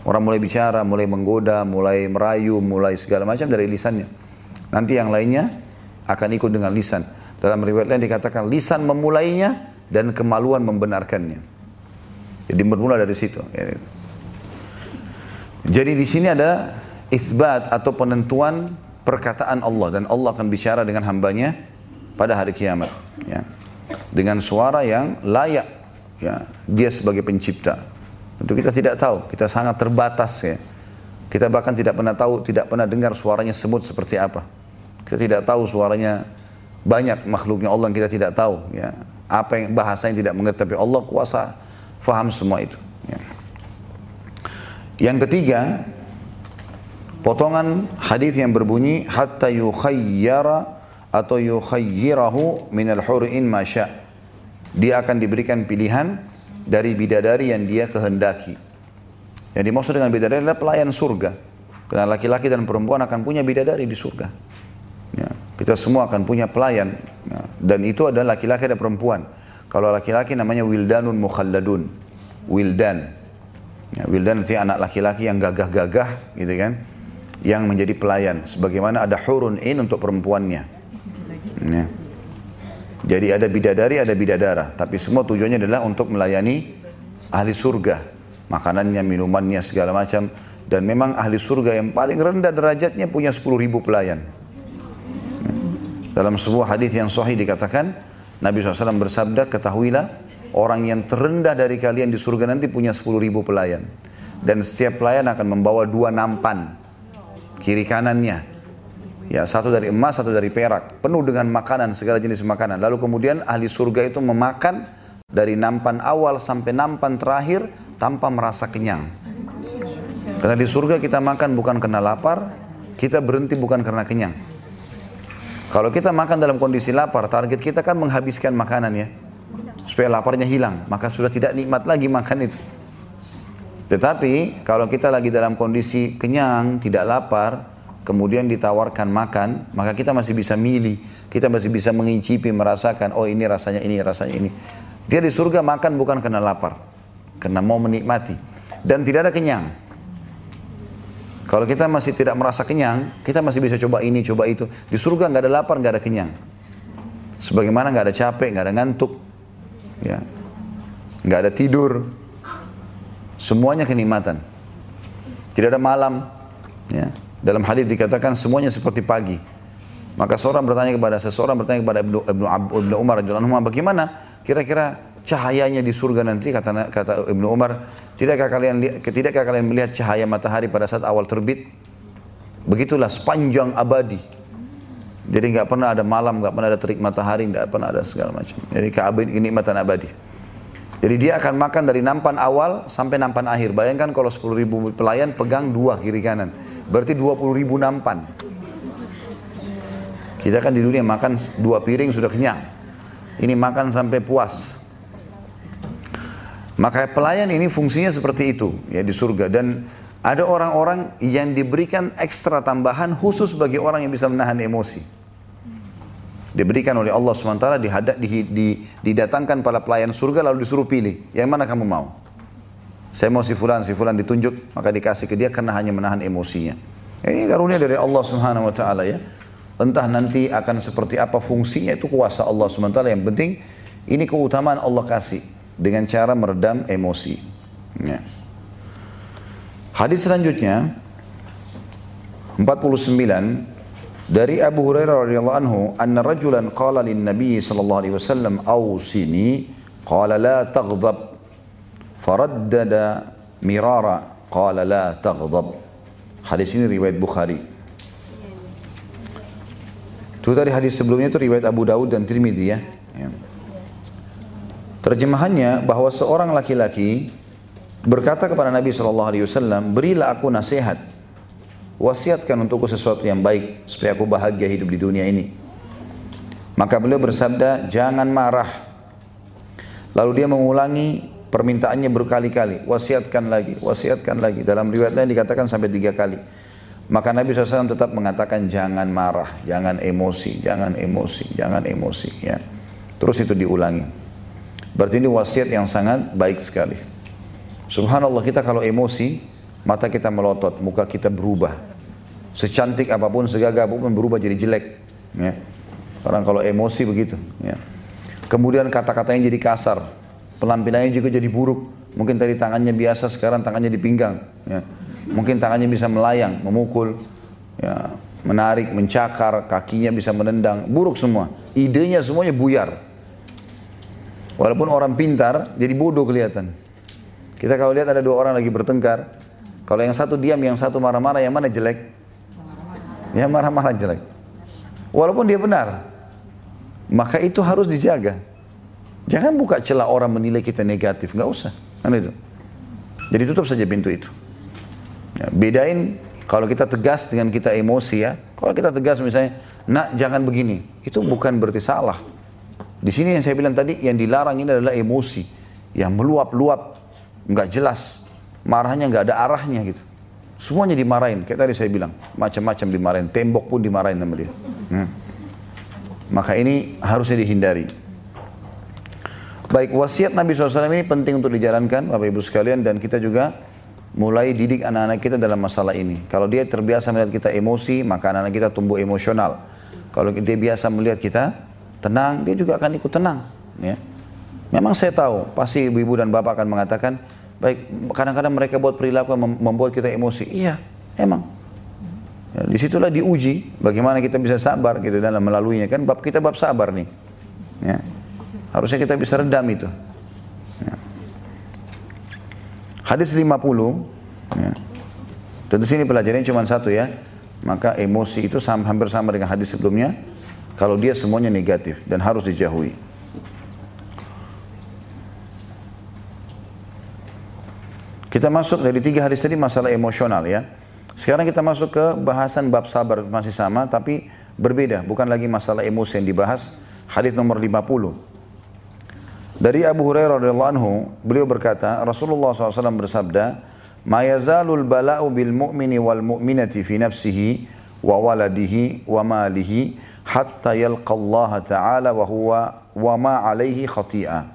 Speaker 1: Orang mulai bicara, mulai menggoda, mulai merayu, mulai segala macam dari lisannya. Nanti yang lainnya akan ikut dengan lisan. Dalam riwayat lain dikatakan lisan memulainya dan kemaluan membenarkannya. Jadi bermula dari situ. Jadi di sini ada isbat atau penentuan perkataan Allah dan Allah akan bicara dengan hambanya pada hari kiamat. Ya. Dengan suara yang layak. Ya. Dia sebagai pencipta. Tentu kita tidak tahu, kita sangat terbatas ya. Kita bahkan tidak pernah tahu, tidak pernah dengar suaranya semut seperti apa. Kita tidak tahu suaranya banyak makhluknya Allah yang kita tidak tahu. Ya. Apa yang bahasa yang tidak mengerti. Tapi Allah kuasa faham semua itu. Ya. Yang ketiga, potongan hadis yang berbunyi hatta yukhayyara atau yukhayyirahu minal hur'in masya. Dia akan diberikan pilihan dari bidadari yang dia kehendaki. Yang dimaksud dengan bidadari adalah pelayan surga. Karena laki-laki dan perempuan akan punya bidadari di surga. Ya, kita semua akan punya pelayan. Ya, dan itu adalah laki-laki dan perempuan. Kalau laki-laki namanya wildanun mukhalladun. Wildan. Ya, wildan itu anak laki-laki yang gagah-gagah gitu kan. Yang menjadi pelayan. Sebagaimana ada hurun in untuk perempuannya. Ya. Jadi ada bidadari, ada bidadara. Tapi semua tujuannya adalah untuk melayani ahli surga. Makanannya, minumannya, segala macam. Dan memang ahli surga yang paling rendah derajatnya punya 10 ribu pelayan. Dalam sebuah hadis yang sahih dikatakan, Nabi SAW bersabda, ketahuilah orang yang terendah dari kalian di surga nanti punya 10 ribu pelayan. Dan setiap pelayan akan membawa dua nampan kiri kanannya. Ya, satu dari emas, satu dari perak. Penuh dengan makanan, segala jenis makanan. Lalu kemudian ahli surga itu memakan dari nampan awal sampai nampan terakhir tanpa merasa kenyang. Karena di surga kita makan bukan karena lapar, kita berhenti bukan karena kenyang. Kalau kita makan dalam kondisi lapar, target kita kan menghabiskan makanan ya. Supaya laparnya hilang, maka sudah tidak nikmat lagi makan itu. Tetapi kalau kita lagi dalam kondisi kenyang, tidak lapar, kemudian ditawarkan makan, maka kita masih bisa milih, kita masih bisa mengicipi, merasakan, oh ini rasanya ini, rasanya ini. Dia di surga makan bukan karena lapar, karena mau menikmati. Dan tidak ada kenyang. Kalau kita masih tidak merasa kenyang, kita masih bisa coba ini, coba itu. Di surga nggak ada lapar, nggak ada kenyang. Sebagaimana nggak ada capek, nggak ada ngantuk, ya, nggak ada tidur. Semuanya kenikmatan. Tidak ada malam. Ya. Dalam hadis dikatakan semuanya seperti pagi. Maka seorang bertanya kepada seseorang bertanya kepada Ibnu, Ibnu, Ibnu Umar radhiyallahu bagaimana kira-kira cahayanya di surga nanti? Kata kata Ibnu Umar tidakkah kalian tidakkah kalian melihat cahaya matahari pada saat awal terbit? Begitulah sepanjang abadi. Jadi nggak pernah ada malam nggak pernah ada terik matahari nggak pernah ada segala macam. Jadi kenikmatan abadi. Jadi dia akan makan dari nampan awal sampai nampan akhir. Bayangkan kalau 10 ribu pelayan pegang dua kiri kanan berarti 20 ribu nampan kita kan di dunia makan dua piring sudah kenyang ini makan sampai puas maka pelayan ini fungsinya seperti itu ya di surga dan ada orang-orang yang diberikan ekstra tambahan khusus bagi orang yang bisa menahan emosi. Diberikan oleh Allah SWT dihadak, di, di, didatangkan pada pelayan surga lalu disuruh pilih. Yang mana kamu mau? Saya mau si fulan, si fulan ditunjuk maka dikasih ke dia karena hanya menahan emosinya. Ini karunia dari Allah Subhanahu wa taala ya. Entah nanti akan seperti apa fungsinya itu kuasa Allah SWT. Yang penting ini keutamaan Allah kasih dengan cara meredam emosi. Ya. Hadis selanjutnya 49 dari Abu Hurairah radhiyallahu anhu anna rajulan qala lin nabiy sallallahu alaihi wasallam awsini qala la taghdab faraddada mirara qala la taghdab hadis ini riwayat Bukhari itu tadi hadis sebelumnya itu riwayat Abu Daud dan Tirmidzi ya. ya. Terjemahannya bahwa seorang laki-laki berkata kepada Nabi SAW, berilah aku nasihat. wasiatkan untukku sesuatu yang baik supaya aku bahagia hidup di dunia ini. Maka beliau bersabda, jangan marah. Lalu dia mengulangi permintaannya berkali-kali, wasiatkan lagi, wasiatkan lagi. Dalam riwayat lain dikatakan sampai tiga kali. Maka Nabi SAW tetap mengatakan jangan marah, jangan emosi, jangan emosi, jangan emosi. Ya. Terus itu diulangi. Berarti ini wasiat yang sangat baik sekali. Subhanallah kita kalau emosi, mata kita melotot, muka kita berubah. Secantik apa pun, segagah apa pun berubah jadi jelek. Ya. Orang kalau emosi begitu. Ya. Kemudian kata-katanya jadi kasar, penampilannya juga jadi buruk. Mungkin tadi tangannya biasa, sekarang tangannya di pinggang. Ya. Mungkin tangannya bisa melayang, memukul, ya, menarik, mencakar, kakinya bisa menendang, buruk semua. Idenya semuanya buyar. Walaupun orang pintar, jadi bodoh kelihatan. Kita kalau lihat ada dua orang lagi bertengkar, kalau yang satu diam, yang satu marah-marah, yang mana jelek? Yang marah-marah jelek. Walaupun dia benar, maka itu harus dijaga. Jangan buka celah orang menilai kita negatif, nggak usah. Kan itu. Jadi tutup saja pintu itu. Ya, bedain kalau kita tegas dengan kita emosi ya. Kalau kita tegas misalnya, nak jangan begini, itu bukan berarti salah. Di sini yang saya bilang tadi, yang dilarang ini adalah emosi, yang meluap-luap, nggak jelas, marahnya nggak ada arahnya gitu. Semuanya dimarahin, kayak tadi saya bilang, macam-macam dimarahin, tembok pun dimarahin sama dia. Hmm. Maka ini harusnya dihindari. Baik, wasiat Nabi SAW ini penting untuk dijalankan, Bapak Ibu sekalian, dan kita juga mulai didik anak-anak kita dalam masalah ini. Kalau dia terbiasa melihat kita emosi, maka anak-anak kita tumbuh emosional. Kalau dia biasa melihat kita tenang, dia juga akan ikut tenang. Ya. Memang saya tahu, pasti ibu-ibu dan bapak akan mengatakan, baik, kadang-kadang mereka buat perilaku yang membuat kita emosi. Iya, emang. Ya, di situlah diuji bagaimana kita bisa sabar gitu dalam melaluinya kan bab kita bab sabar nih. Ya. Harusnya kita bisa redam itu. Ya. Hadis 50 ya. Tentu sini pelajarannya cuma satu ya. Maka emosi itu sama, hampir sama dengan hadis sebelumnya. Kalau dia semuanya negatif dan harus dijauhi. Kita masuk dari tiga hadis tadi masalah emosional ya. Sekarang kita masuk ke bahasan bab sabar masih sama tapi berbeda, bukan lagi masalah emosi yang dibahas. Hadis nomor 50. Dari Abu Hurairah radhiyallahu anhu, beliau berkata, Rasulullah SAW bersabda, "Ma yazalul bala'u bil mu'mini wal mu'minati fi nafsihi wa waladihi wa malihi hatta yalqa Allah Ta'ala wa huwa wa ma alaihi khati'ah."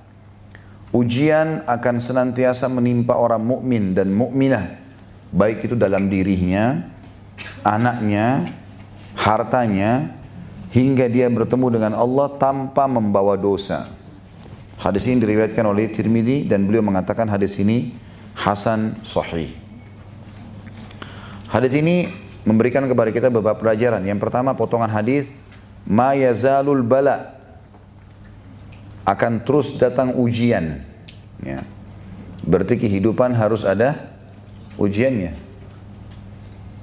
Speaker 1: Ujian akan senantiasa menimpa orang mukmin dan mukminah baik itu dalam dirinya, anaknya, hartanya, hingga dia bertemu dengan Allah tanpa membawa dosa. Hadis ini diriwayatkan oleh Tirmidzi dan beliau mengatakan hadis ini hasan sahih. Hadis ini memberikan kepada kita beberapa pelajaran. Yang pertama potongan hadis ma yazalul bala akan terus datang ujian. Ya. Berarti kehidupan harus ada ujiannya.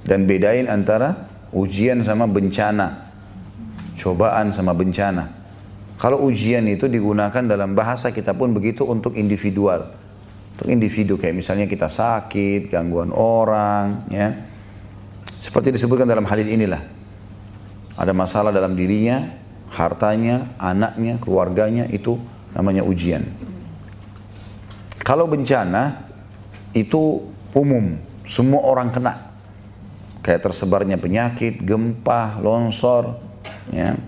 Speaker 1: Dan bedain antara ujian sama bencana. Cobaan sama bencana. Kalau ujian itu digunakan dalam bahasa kita pun begitu untuk individual. Untuk individu kayak misalnya kita sakit, gangguan orang, ya. Seperti disebutkan dalam hadis inilah. Ada masalah dalam dirinya, hartanya, anaknya, keluarganya itu namanya ujian. Kalau bencana itu umum, semua orang kena. Kayak tersebarnya penyakit, gempa, longsor, ya.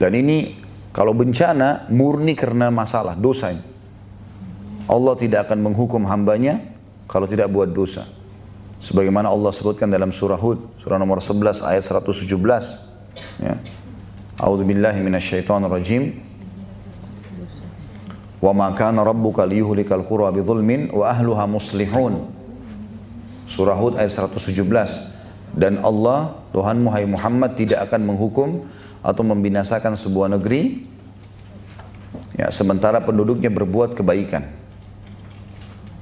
Speaker 1: Dan ini kalau bencana murni karena masalah, dosa ini. Allah tidak akan menghukum hambanya kalau tidak buat dosa. Sebagaimana Allah sebutkan dalam surah Hud, surah nomor 11 ayat 117. Ya. A'udzu billahi minasyaitonir rajim. Wa ma kana rabbuka liyuhlikal qura bidzulmin wa ahluha muslihun. Surah Hud ayat 117. Dan Allah, Tuhan Muhammad Muhammad tidak akan menghukum atau membinasakan sebuah negeri ya, sementara penduduknya berbuat kebaikan.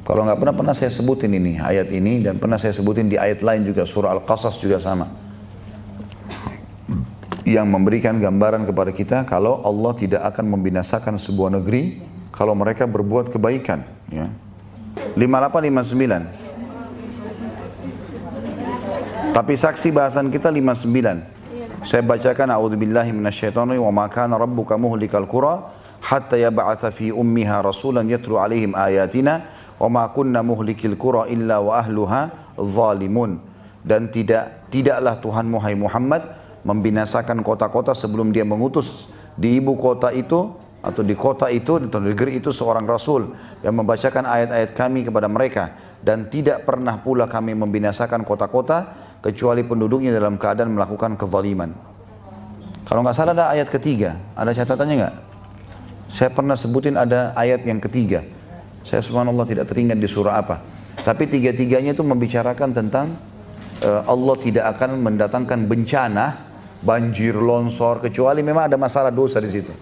Speaker 1: Kalau nggak pernah pernah saya sebutin ini ayat ini dan pernah saya sebutin di ayat lain juga surah Al-Qasas juga sama. Yang memberikan gambaran kepada kita kalau Allah tidak akan membinasakan sebuah negeri kalau mereka berbuat kebaikan. Ya. 5859 Tapi saksi bahasan kita 59. Saya bacakan a'udzubillahi wa ma rabbuka muhlikal hatta yab'atha fi ummiha rasulan yatlu alaihim ayatina wa ma kunna muhlikil qura illa wa ahluha zalimun. Dan tidak tidaklah Tuhan Muhammad Muhammad membinasakan kota-kota sebelum dia mengutus di ibu kota itu atau di kota itu di negeri itu seorang rasul yang membacakan ayat-ayat kami kepada mereka dan tidak pernah pula kami membinasakan kota-kota kecuali penduduknya dalam keadaan melakukan kezaliman. Kalau nggak salah ada ayat ketiga, ada catatannya nggak? Saya pernah sebutin ada ayat yang ketiga. Saya subhanallah tidak teringat di surah apa. Tapi tiga-tiganya itu membicarakan tentang uh, Allah tidak akan mendatangkan bencana, banjir, longsor, kecuali memang ada masalah dosa di situ.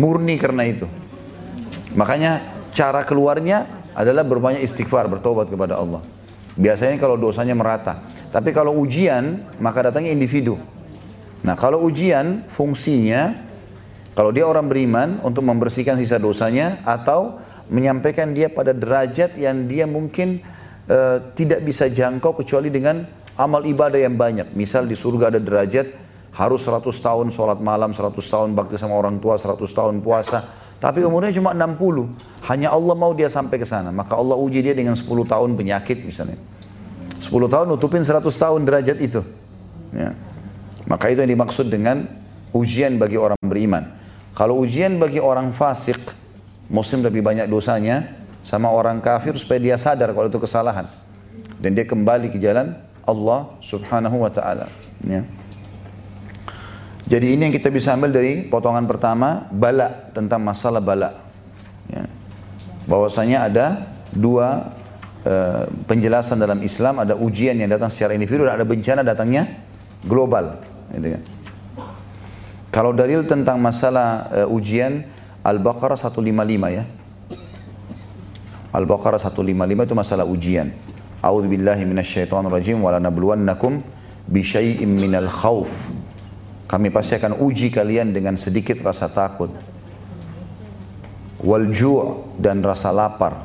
Speaker 1: Murni karena itu. Makanya cara keluarnya adalah berbanyak istighfar, bertobat kepada Allah. Biasanya kalau dosanya merata. Tapi kalau ujian, maka datangnya individu. Nah kalau ujian, fungsinya, kalau dia orang beriman untuk membersihkan sisa dosanya atau menyampaikan dia pada derajat yang dia mungkin uh, tidak bisa jangkau kecuali dengan amal ibadah yang banyak. Misal di surga ada derajat harus 100 tahun sholat malam, 100 tahun bakti sama orang tua, 100 tahun puasa. Tapi umurnya cuma 60. Hanya Allah mau dia sampai ke sana. Maka Allah uji dia dengan 10 tahun penyakit misalnya. 10 tahun nutupin 100 tahun derajat itu. Ya. Maka itu yang dimaksud dengan ujian bagi orang beriman. Kalau ujian bagi orang fasik, muslim lebih banyak dosanya, sama orang kafir supaya dia sadar kalau itu kesalahan. Dan dia kembali ke jalan Allah subhanahu wa ta'ala. Ya. Jadi ini yang kita bisa ambil dari potongan pertama, bala, tentang masalah bala. Ya. Bahwasanya ada dua uh, penjelasan dalam Islam, ada ujian yang datang secara individu dan ada bencana datangnya global. Gitu kan. Kalau dalil tentang masalah uh, ujian, Al-Baqarah 155 ya. Al-Baqarah 155 itu masalah ujian. A'udzu billahi minasyaitonir rajim wa lanabluwannakum bi syai'im minal khauf. Kami pasti akan uji kalian dengan sedikit rasa takut. Wal ju' dan rasa lapar.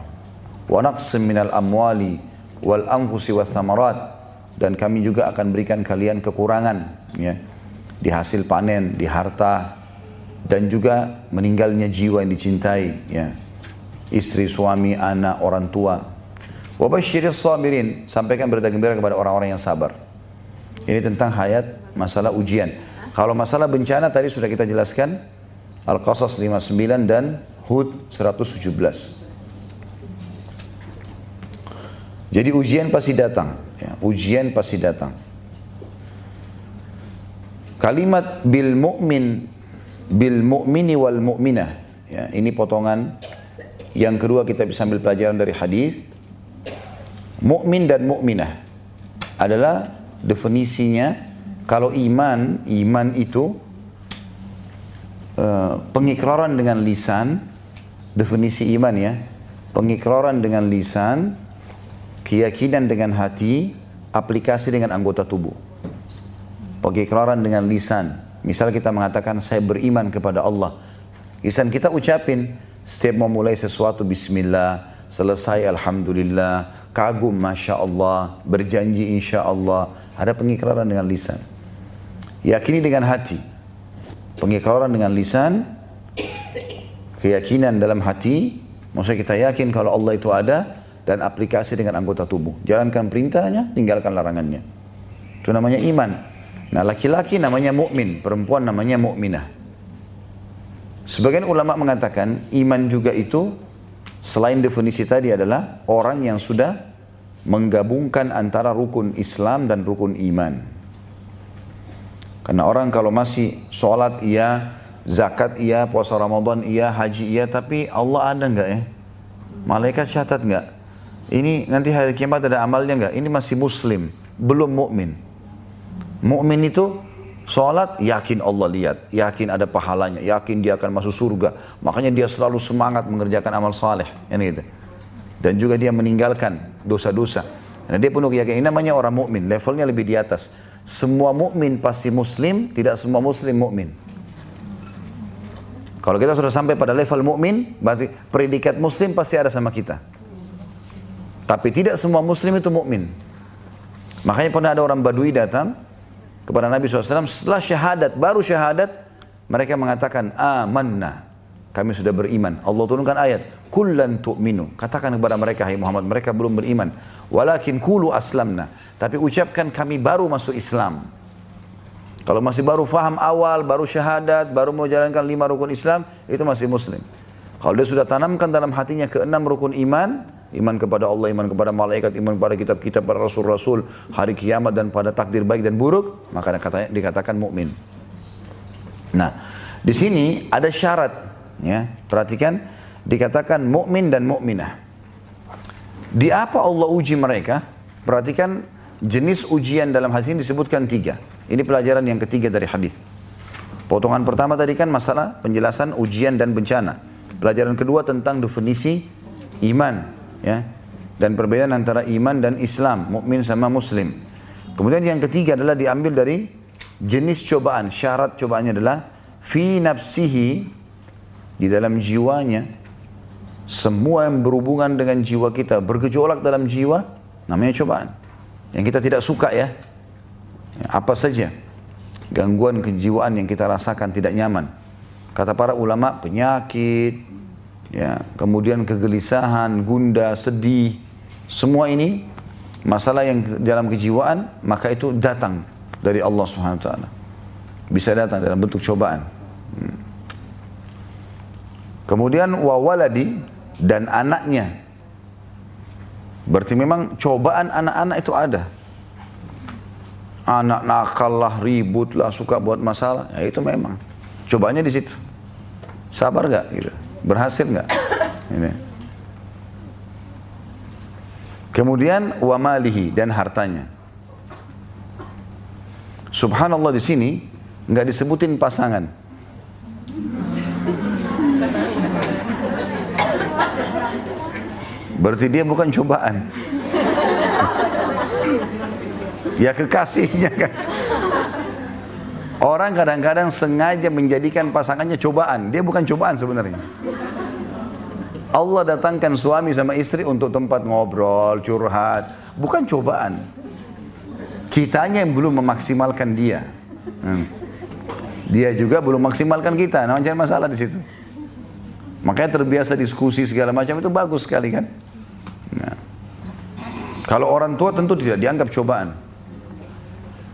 Speaker 1: Wa naqsim minal amwali wal anfusi wath thamarat dan kami juga akan berikan kalian kekurangan ya di hasil panen, di harta dan juga meninggalnya jiwa yang dicintai ya istri, suami, anak, orang tua. Wabashiris sabirin, sampaikan berita gembira kepada orang-orang yang sabar. Ini tentang hayat masalah ujian. Kalau masalah bencana tadi sudah kita jelaskan Al-Qasas 59 dan Hud 117. Jadi ujian pasti datang, ya, ujian pasti datang. Kalimat bil mu'min bil mu'mini wal mu'minah. Ya, ini potongan yang kedua kita bisa ambil pelajaran dari hadis. Mukmin dan mukminah adalah definisinya kalau iman, iman itu uh, pengikraran dengan lisan, definisi iman ya, pengikraran dengan lisan, keyakinan dengan hati, aplikasi dengan anggota tubuh. Pengikraran dengan lisan, misal kita mengatakan saya beriman kepada Allah, lisan kita ucapin, setiap memulai sesuatu bismillah, selesai alhamdulillah, kagum masya Allah, berjanji insya Allah, ada pengikraran dengan lisan. Yakini dengan hati. Pengikraran dengan lisan, keyakinan dalam hati, maksudnya kita yakin kalau Allah itu ada dan aplikasi dengan anggota tubuh. Jalankan perintahnya, tinggalkan larangannya. Itu namanya iman. Nah, laki-laki namanya mukmin, perempuan namanya mukminah. Sebagian ulama mengatakan iman juga itu selain definisi tadi adalah orang yang sudah menggabungkan antara rukun Islam dan rukun iman. Karena orang kalau masih sholat iya, zakat iya, puasa Ramadan iya, haji iya, tapi Allah ada nggak ya? Malaikat catat nggak? Ini nanti hari kiamat ada amalnya nggak? Ini masih muslim, belum mukmin. Mukmin itu Sholat, yakin Allah lihat, yakin ada pahalanya, yakin dia akan masuk surga. Makanya dia selalu semangat mengerjakan amal saleh, ini gitu. Dan juga dia meninggalkan dosa-dosa. Nah, dia penuh keyakinan. Namanya orang mukmin, levelnya lebih di atas. Semua mukmin pasti muslim, tidak semua muslim mukmin. Kalau kita sudah sampai pada level mukmin, berarti predikat muslim pasti ada sama kita. Tapi tidak semua muslim itu mukmin. Makanya pernah ada orang Badui datang kepada Nabi SAW setelah syahadat, baru syahadat, mereka mengatakan, amanna. Kami sudah beriman. Allah turunkan ayat, kullan tu'minu. Katakan kepada mereka, hai Muhammad, mereka belum beriman. Walakin kulu aslamna. Tapi ucapkan kami baru masuk Islam. Kalau masih baru faham awal, baru syahadat, baru mau jalankan lima rukun Islam, itu masih muslim. Kalau dia sudah tanamkan dalam hatinya keenam rukun iman, iman kepada Allah, iman kepada malaikat, iman kepada kitab-kitab para rasul-rasul, hari kiamat dan pada takdir baik dan buruk, maka dikatakan mukmin. Nah, di sini ada syarat, ya. Perhatikan, dikatakan mukmin dan mukminah. Di apa Allah uji mereka? Perhatikan jenis ujian dalam hadis ini disebutkan tiga. Ini pelajaran yang ketiga dari hadis. Potongan pertama tadi kan masalah penjelasan ujian dan bencana. Pelajaran kedua tentang definisi iman ya dan perbedaan antara iman dan Islam, mukmin sama muslim. Kemudian yang ketiga adalah diambil dari jenis cobaan. Syarat cobaannya adalah fi nafsihi di dalam jiwanya semua yang berhubungan dengan jiwa kita bergejolak dalam jiwa namanya cobaan. Yang kita tidak suka ya. ya apa saja gangguan kejiwaan yang kita rasakan tidak nyaman. Kata para ulama penyakit, ya kemudian kegelisahan, gundah, sedih, semua ini masalah yang dalam kejiwaan maka itu datang dari Allah Subhanahu wa taala. Bisa datang dalam bentuk cobaan. Hmm. Kemudian wawaladi dan anaknya. Berarti memang cobaan anak-anak itu ada. Anak nakal lah, ribut lah, suka buat masalah. Ya itu memang. Cobanya di situ. Sabar gak gitu. Berhasil nggak? Ini. Kemudian wamalihi dan hartanya. Subhanallah di sini nggak disebutin pasangan. Berarti dia bukan cobaan. ya kekasihnya kan. Orang kadang-kadang sengaja menjadikan pasangannya cobaan. Dia bukan cobaan sebenarnya. Allah datangkan suami sama istri untuk tempat ngobrol, curhat. Bukan cobaan. Kitanya yang belum memaksimalkan dia. Hmm. Dia juga belum maksimalkan kita. Nah, jangan masalah di situ. Makanya terbiasa diskusi segala macam itu bagus sekali kan. Nah. Kalau orang tua tentu tidak dianggap cobaan.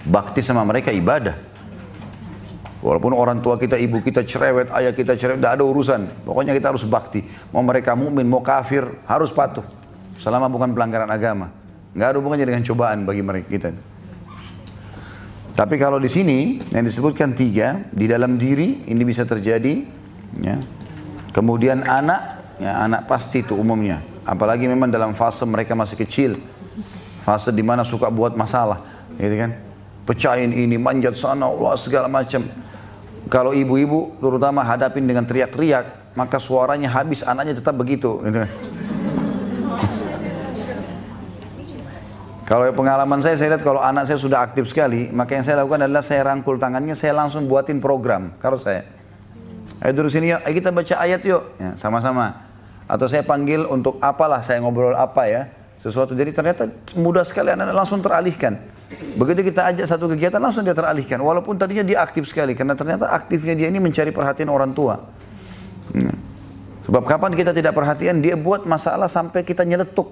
Speaker 1: Bakti sama mereka ibadah. Walaupun orang tua kita, ibu kita cerewet, ayah kita cerewet, tidak ada urusan. Pokoknya kita harus bakti. Mau mereka mukmin, mau kafir, harus patuh. Selama bukan pelanggaran agama. Nggak ada hubungannya dengan cobaan bagi mereka kita. Tapi kalau di sini yang disebutkan tiga di dalam diri ini bisa terjadi. Ya. Kemudian anak, ya, anak pasti itu umumnya. Apalagi memang dalam fase mereka masih kecil, fase di mana suka buat masalah, gitu kan? Pecahin ini, manjat sana, Allah segala macam. Kalau ibu-ibu terutama hadapin dengan teriak-teriak, maka suaranya habis, anaknya tetap begitu. Kalau pengalaman saya, saya lihat kalau anak saya sudah aktif sekali, maka yang saya lakukan adalah saya rangkul tangannya, saya langsung buatin program. Kalau saya, ayo duduk sini yuk, ayo kita baca ayat yuk, ya, sama-sama. Atau saya panggil untuk apalah, saya ngobrol apa ya, sesuatu. Jadi ternyata mudah sekali anak, -anak langsung teralihkan. Begitu kita ajak satu kegiatan langsung dia teralihkan. Walaupun tadinya dia aktif sekali. Karena ternyata aktifnya dia ini mencari perhatian orang tua. Hmm. Sebab kapan kita tidak perhatian dia buat masalah sampai kita nyeletuk.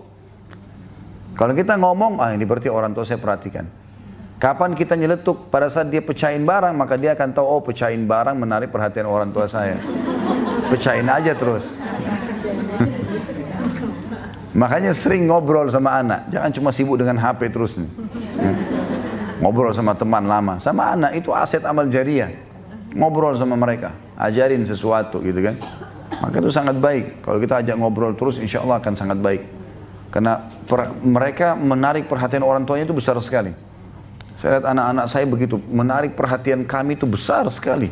Speaker 1: Kalau kita ngomong, ah ini berarti orang tua saya perhatikan. Kapan kita nyeletuk pada saat dia pecahin barang maka dia akan tahu oh pecahin barang menarik perhatian orang tua saya. Pecahin aja terus. Makanya sering ngobrol sama anak. Jangan cuma sibuk dengan HP terus nih. Hmm. Ngobrol sama teman lama. Sama anak itu aset amal jariah. Ngobrol sama mereka. Ajarin sesuatu gitu kan. Maka itu sangat baik. Kalau kita ajak ngobrol terus insya Allah akan sangat baik. Karena per, mereka menarik perhatian orang tuanya itu besar sekali. Saya lihat anak-anak saya begitu. Menarik perhatian kami itu besar sekali.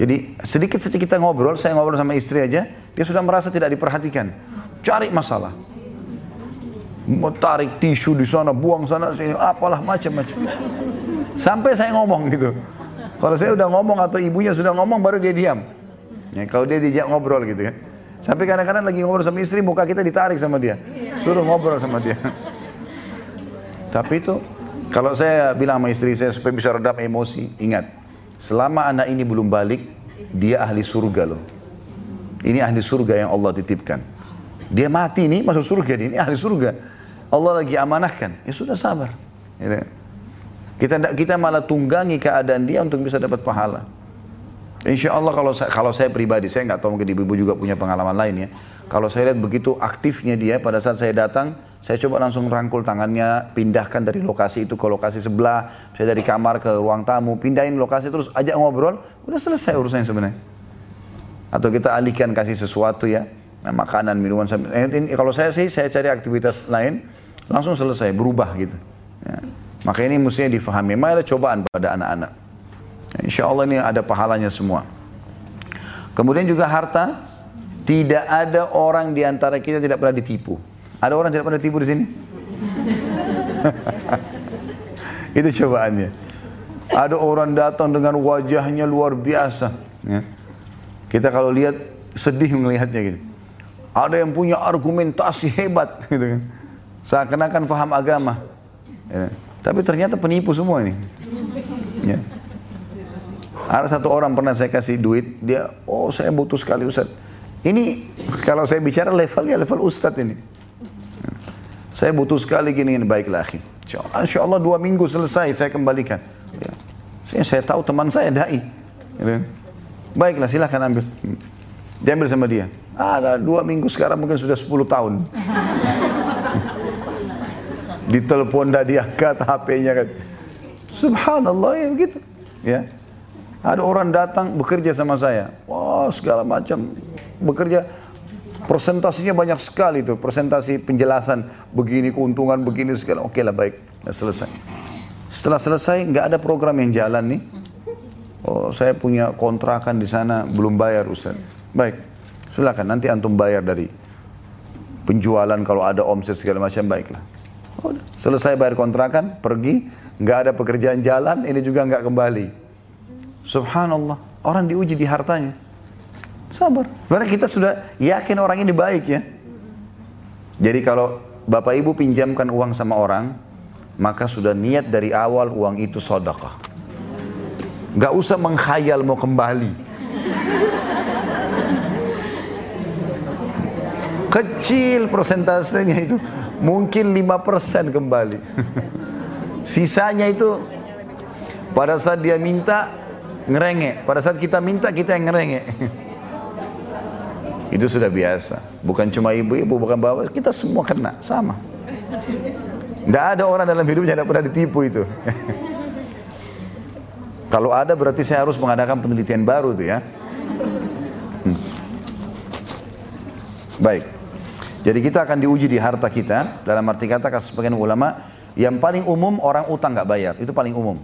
Speaker 1: Jadi sedikit sedikit kita ngobrol, saya ngobrol sama istri aja, dia sudah merasa tidak diperhatikan. Cari masalah tarik tisu di sana, buang sana, sini, apalah macam-macam. Sampai saya ngomong gitu. Kalau saya udah ngomong atau ibunya sudah ngomong baru dia diam. Ya, kalau dia dijak ngobrol gitu kan. Sampai kadang-kadang lagi ngobrol sama istri, muka kita ditarik sama dia. Suruh ngobrol sama dia. Tapi itu Kalau saya bilang sama istri saya supaya bisa redam emosi, ingat, selama anak ini belum balik, dia ahli surga loh. Ini ahli surga yang Allah titipkan. Dia mati nih masuk surga, ini ahli surga. Allah lagi amanahkan, ya sudah sabar. Ya. Kita kita malah tunggangi keadaan dia untuk bisa dapat pahala. Insya Allah kalau saya, kalau saya pribadi, saya nggak tahu mungkin ibu-ibu juga punya pengalaman lain ya. Kalau saya lihat begitu aktifnya dia, pada saat saya datang, saya coba langsung rangkul tangannya, pindahkan dari lokasi itu ke lokasi sebelah, saya dari kamar ke ruang tamu, pindahin lokasi terus ajak ngobrol, udah selesai urusannya sebenarnya. Atau kita alihkan kasih sesuatu ya, nah, makanan, minuman. Eh, ini, kalau saya sih, saya cari aktivitas lain, langsung selesai, berubah gitu. Ya. Maka ini mestinya difahami. Memang ada cobaan pada anak-anak. Insya Allah ini ada pahalanya semua. Kemudian juga harta, tidak ada orang di antara kita tidak pernah ditipu. Ada orang tidak pernah ditipu di sini? Itu cobaannya. Ada orang datang dengan wajahnya luar biasa. Ya. Kita kalau lihat sedih melihatnya gitu. Ada yang punya argumentasi hebat gitu kan. Seakan-akan paham agama. Ya. Tapi ternyata penipu semua ini. Ya. Ada satu orang pernah saya kasih duit, dia, oh saya butuh sekali Ustaz. Ini kalau saya bicara levelnya level Ustaz ini. Saya butuh sekali gini, ini baiklah. Insya Allah dua minggu selesai saya kembalikan. Ya. Saya, saya tahu teman saya da'i. Ya. Baiklah silahkan ambil. Diambil sama dia. Ada dua minggu sekarang mungkin sudah 10 tahun. Ditelepon dah diangkat HP-nya kan. Subhanallah ya begitu. Ya. Ada orang datang bekerja sama saya. Wah segala macam. Bekerja persentasinya banyak sekali tuh. Presentasi penjelasan begini keuntungan begini segala. Oke lah baik. Nah, selesai. Setelah selesai nggak ada program yang jalan nih. Oh saya punya kontrakan di sana belum bayar Ustaz. Baik. Silakan nanti antum bayar dari penjualan kalau ada omset segala macam baiklah. Udah. Selesai bayar kontrakan, pergi, nggak ada pekerjaan jalan, ini juga nggak kembali. Subhanallah, orang diuji di hartanya. Sabar. Karena kita sudah yakin orang ini baik ya. Jadi kalau bapak ibu pinjamkan uang sama orang, maka sudah niat dari awal uang itu sodakah. Gak usah menghayal mau kembali. Kecil persentasenya itu. Mungkin 5% kembali. Sisanya itu pada saat dia minta ngerenge. Pada saat kita minta, kita yang ngerenge. Itu sudah biasa. Bukan cuma ibu-ibu, bukan bapak. Kita semua kena, sama. Tidak ada orang dalam hidupnya yang pernah ditipu itu. Kalau ada berarti saya harus mengadakan penelitian baru itu ya. Hmm. Baik. Jadi kita akan diuji di harta kita. Dalam arti kata sebagian ulama, yang paling umum orang utang nggak bayar. Itu paling umum.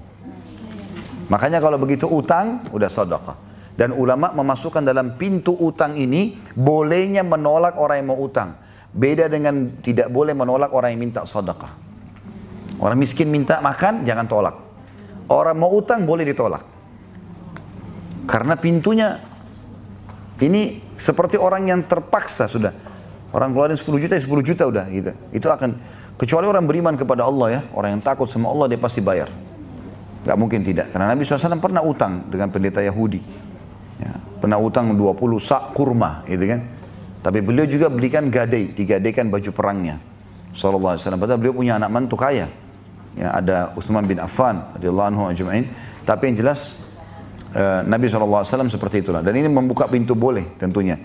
Speaker 1: Makanya kalau begitu utang, udah sedekah. Dan ulama memasukkan dalam pintu utang ini, bolehnya menolak orang yang mau utang. Beda dengan tidak boleh menolak orang yang minta sedekah. Orang miskin minta makan, jangan tolak. Orang mau utang boleh ditolak. Karena pintunya ini seperti orang yang terpaksa sudah. Orang keluarin 10 juta, 10 juta udah gitu. Itu akan kecuali orang beriman kepada Allah ya, orang yang takut sama Allah dia pasti bayar. Gak mungkin tidak. Karena Nabi SAW pernah utang dengan pendeta Yahudi. Ya, pernah utang 20 sak kurma gitu kan. Tapi beliau juga belikan gadai, digadaikan baju perangnya. Sallallahu alaihi wasallam. Padahal beliau punya anak mantu kaya. Ya, ada Uthman bin Affan radhiyallahu anhu ajma'in. Tapi yang jelas uh, Nabi SAW seperti itulah. Dan ini membuka pintu boleh tentunya.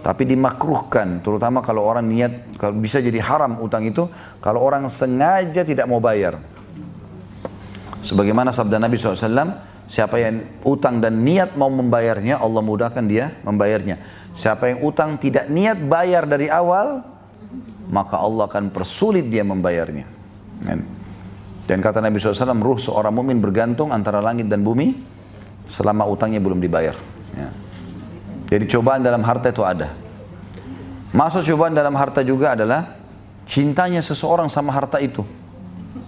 Speaker 1: Tapi dimakruhkan, terutama kalau orang niat, kalau bisa jadi haram utang itu, kalau orang sengaja tidak mau bayar. Sebagaimana sabda Nabi SAW, siapa yang utang dan niat mau membayarnya, Allah mudahkan dia membayarnya. Siapa yang utang tidak niat bayar dari awal, maka Allah akan persulit dia membayarnya. Dan kata Nabi SAW, ruh seorang mumin bergantung antara langit dan bumi selama utangnya belum dibayar. Ya. Jadi cobaan dalam harta itu ada. Masuk cobaan dalam harta juga adalah cintanya seseorang sama harta itu.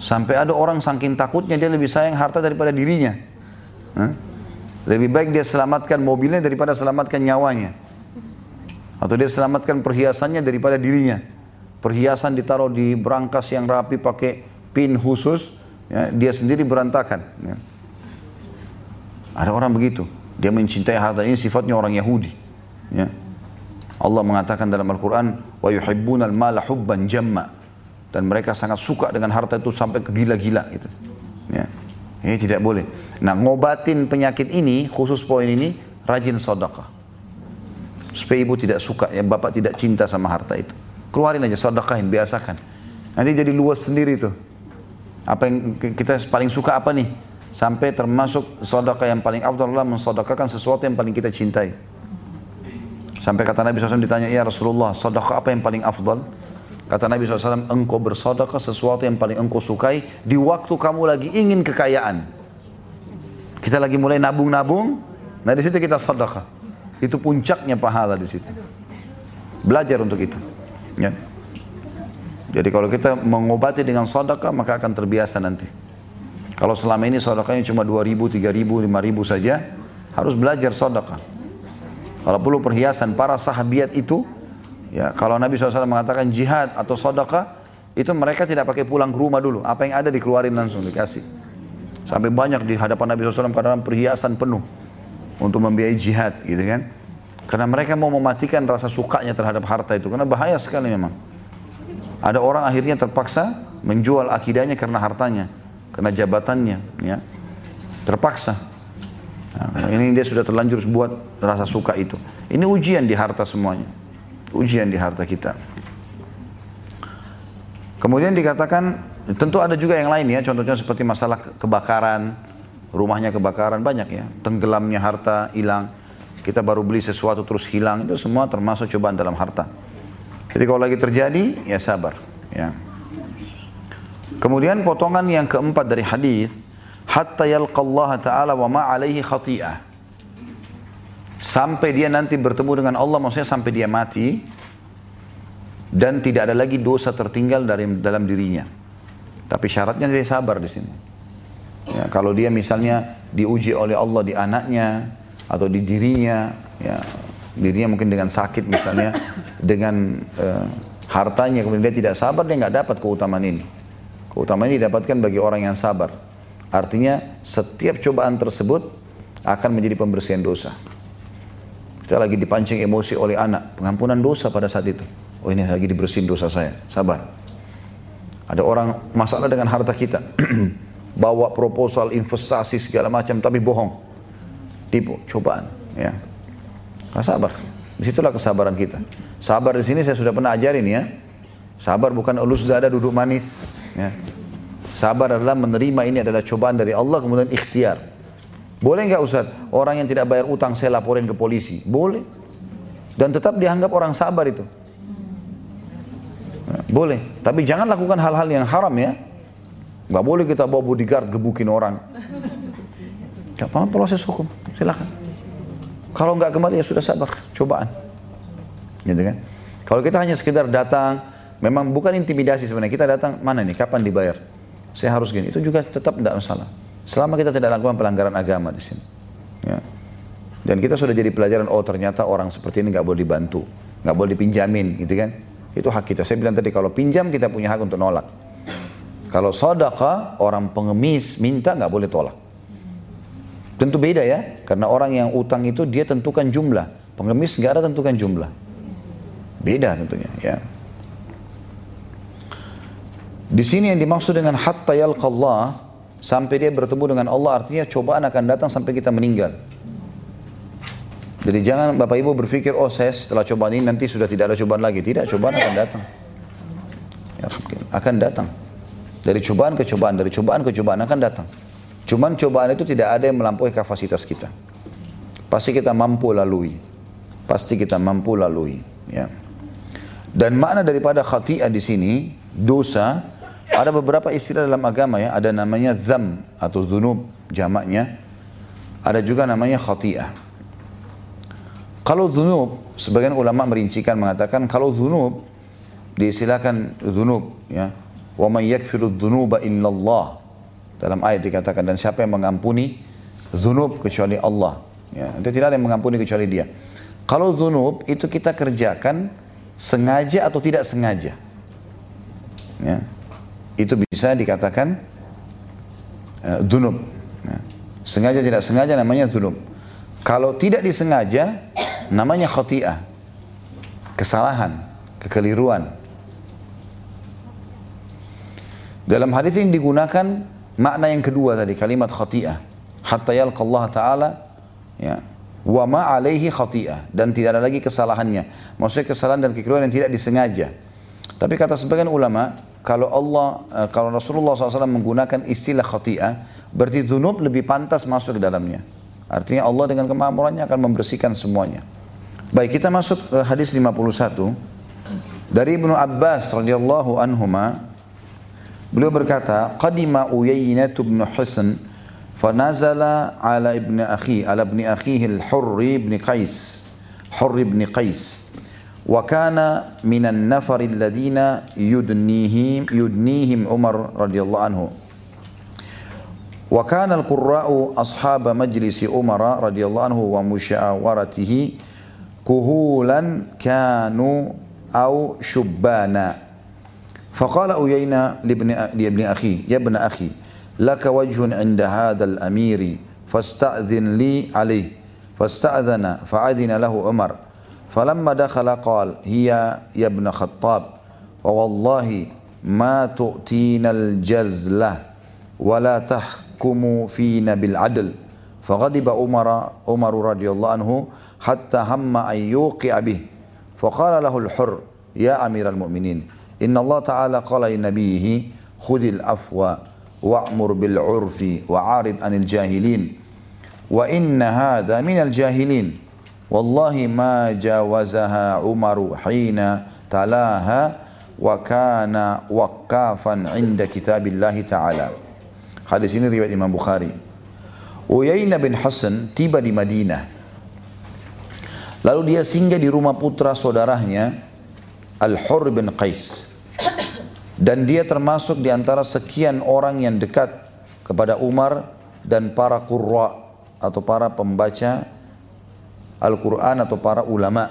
Speaker 1: Sampai ada orang saking takutnya dia lebih sayang harta daripada dirinya. Lebih baik dia selamatkan mobilnya daripada selamatkan nyawanya. Atau dia selamatkan perhiasannya daripada dirinya. Perhiasan ditaruh di berangkas yang rapi pakai pin khusus. ya, dia sendiri berantakan. Ya. Ada orang begitu, dia mencintai harta ini sifatnya orang Yahudi. Ya. Allah mengatakan dalam Al-Quran, wa yuhibbuna al-mala hubban jamma. Dan mereka sangat suka dengan harta itu sampai ke gila-gila gitu. Ya. Ini tidak boleh. Nah, ngobatin penyakit ini, khusus poin ini, rajin sedekah. Supaya ibu tidak suka, ya bapak tidak cinta sama harta itu. Keluarin aja, sedekahin, biasakan. Nanti jadi luas sendiri tuh. Apa yang kita paling suka apa nih? Sampai termasuk sedekah yang paling afdal adalah mensedekahkan sesuatu yang paling kita cintai. Sampai kata Nabi SAW ditanya, ya Rasulullah, sedekah apa yang paling afdal? Kata Nabi SAW, engkau bersedekah sesuatu yang paling engkau sukai di waktu kamu lagi ingin kekayaan. Kita lagi mulai nabung-nabung, nah di situ kita sedekah. Itu puncaknya pahala di situ. Belajar untuk itu. Ya. Jadi kalau kita mengobati dengan sedekah maka akan terbiasa nanti. Kalau selama ini sedekahnya cuma 2 ribu, 3 ribu, 5 ribu saja, harus belajar sedekah. Kalau perlu perhiasan para sahabiat itu Ya, kalau Nabi SAW mengatakan jihad atau sedekah, itu mereka tidak pakai pulang ke rumah dulu. Apa yang ada dikeluarin langsung dikasih. Sampai banyak di hadapan Nabi SAW kadang perhiasan penuh untuk membiayai jihad, gitu kan? Karena mereka mau mematikan rasa sukanya terhadap harta itu, karena bahaya sekali memang. Ada orang akhirnya terpaksa menjual akidahnya karena hartanya, karena jabatannya, ya. Terpaksa. Nah, ini dia sudah terlanjur buat rasa suka itu. Ini ujian di harta semuanya ujian di harta kita. Kemudian dikatakan, tentu ada juga yang lain ya, contohnya seperti masalah kebakaran, rumahnya kebakaran banyak ya, tenggelamnya harta hilang, kita baru beli sesuatu terus hilang, itu semua termasuk cobaan dalam harta. Jadi kalau lagi terjadi, ya sabar. Ya. Kemudian potongan yang keempat dari hadis, hatta yalqallaha ta'ala wa ma alaihi khati'ah sampai dia nanti bertemu dengan Allah maksudnya sampai dia mati dan tidak ada lagi dosa tertinggal dari dalam dirinya. Tapi syaratnya dia sabar di sini. Ya, kalau dia misalnya diuji oleh Allah di anaknya atau di dirinya, ya dirinya mungkin dengan sakit misalnya, dengan uh, hartanya kemudian dia tidak sabar dia nggak dapat keutamaan ini. Keutamaan ini didapatkan bagi orang yang sabar. Artinya setiap cobaan tersebut akan menjadi pembersihan dosa. Kita lagi dipancing emosi oleh anak, pengampunan dosa pada saat itu. Oh ini lagi dibersihin dosa saya, sabar. Ada orang masalah dengan harta kita, bawa proposal investasi segala macam tapi bohong, tipu, cobaan, ya. Nah, sabar. Di situlah kesabaran kita. Sabar di sini saya sudah pernah ajarin ya. Sabar bukan elus dada duduk manis. Ya. Sabar adalah menerima ini adalah cobaan dari Allah kemudian ikhtiar. Boleh nggak Ustaz? Orang yang tidak bayar utang saya laporin ke polisi. Boleh. Dan tetap dianggap orang sabar itu. Nah, boleh. Tapi jangan lakukan hal-hal yang haram ya. Nggak boleh kita bawa bodyguard gebukin orang. Gak apa proses hukum. Silakan. Kalau nggak kembali ya sudah sabar. Cobaan. Gitu kan? Kalau kita hanya sekedar datang, memang bukan intimidasi sebenarnya. Kita datang, mana nih, kapan dibayar? Saya harus gini. Itu juga tetap tidak masalah. Selama kita tidak lakukan pelanggaran agama di sini. Ya. Dan kita sudah jadi pelajaran, oh ternyata orang seperti ini nggak boleh dibantu, nggak boleh dipinjamin, gitu kan? Itu hak kita. Saya bilang tadi kalau pinjam kita punya hak untuk nolak. Kalau sodaka orang pengemis minta nggak boleh tolak. Tentu beda ya, karena orang yang utang itu dia tentukan jumlah, pengemis nggak ada tentukan jumlah. Beda tentunya ya. Di sini yang dimaksud dengan hatta yalqallah sampai dia bertemu dengan Allah artinya cobaan akan datang sampai kita meninggal. Jadi jangan Bapak Ibu berpikir, oh saya setelah cobaan ini nanti sudah tidak ada cobaan lagi. Tidak, cobaan akan datang. Ya, akan datang. Dari cobaan ke cobaan, dari cobaan ke cobaan akan datang. Cuman cobaan itu tidak ada yang melampaui kapasitas kita. Pasti kita mampu lalui. Pasti kita mampu lalui. Ya. Dan makna daripada khati'ah di sini, dosa, ada beberapa istilah dalam agama ya, ada namanya zam atau zunub jamaknya. Ada juga namanya khati'ah. Kalau zunub, sebagian ulama merincikan mengatakan kalau zunub diistilahkan zunub ya. Wa man yakfiru dzunuba illallah. Dalam ayat dikatakan dan siapa yang mengampuni zunub kecuali Allah. Ya, tidak ada yang mengampuni kecuali dia. Kalau zunub itu kita kerjakan sengaja atau tidak sengaja. Ya, itu bisa dikatakan uh, dunub. Ya. Sengaja tidak sengaja namanya dunub. Kalau tidak disengaja namanya khati'ah. Kesalahan, kekeliruan. Dalam hadis ini digunakan makna yang kedua tadi kalimat khati'ah. Hatta yalqallah ta'ala ya, wa ma alaihi khati'ah dan tidak ada lagi kesalahannya. Maksudnya kesalahan dan kekeliruan yang tidak disengaja. Tapi kata sebagian ulama, kalau Allah, eh, kalau Rasulullah SAW menggunakan istilah khati'ah, berarti dunub lebih pantas masuk ke dalamnya. Artinya Allah dengan kemampuannya akan membersihkan semuanya. Baik, kita masuk ke hadis 51. Dari Ibnu Abbas radhiyallahu anhuma, beliau berkata, "Qadima Uyainah bin Hisn fanazala ala ibn akhi, ala ibn akhihi al-Hurr ibn Qais, Hurr ibn Qais." وكان من النفر الذين يدنيهم يدنيهم عمر رضي الله عنه. وكان القراء أصحاب مجلس عمر رضي الله عنه ومشاورته كهولا كانوا أو شبانا. فقال أيينا لابن لابن أخي يا ابن أخي لك وجه عند هذا الأمير فاستأذن لي عليه. فاستأذن فأذن له عمر. فلما دخل قال هي يا ابن خطاب ووالله ما تؤتينا الجزلة ولا تحكم فينا بالعدل. فغضب عمر عمر رضي الله عنه حتى هم أن يوقع به. فقال له الحر يا أمير المؤمنين إن الله تعالى قال لنبيه خذ الأفوى وأمر بالعرف وعارض عن الجاهلين وإن هذا من الجاهلين. Wallahi ma jawazaha Umaru hina talaha wa kana waqafan inda kitabillahi ta'ala. Hadis ini riwayat Imam Bukhari. Uyainah bin Hasan tiba di Madinah. Lalu dia singgah di rumah putra saudaranya Al-Hur bin Qais. Dan dia termasuk di antara sekian orang yang dekat kepada Umar dan para qurra atau para pembaca Al-Quran atau para ulama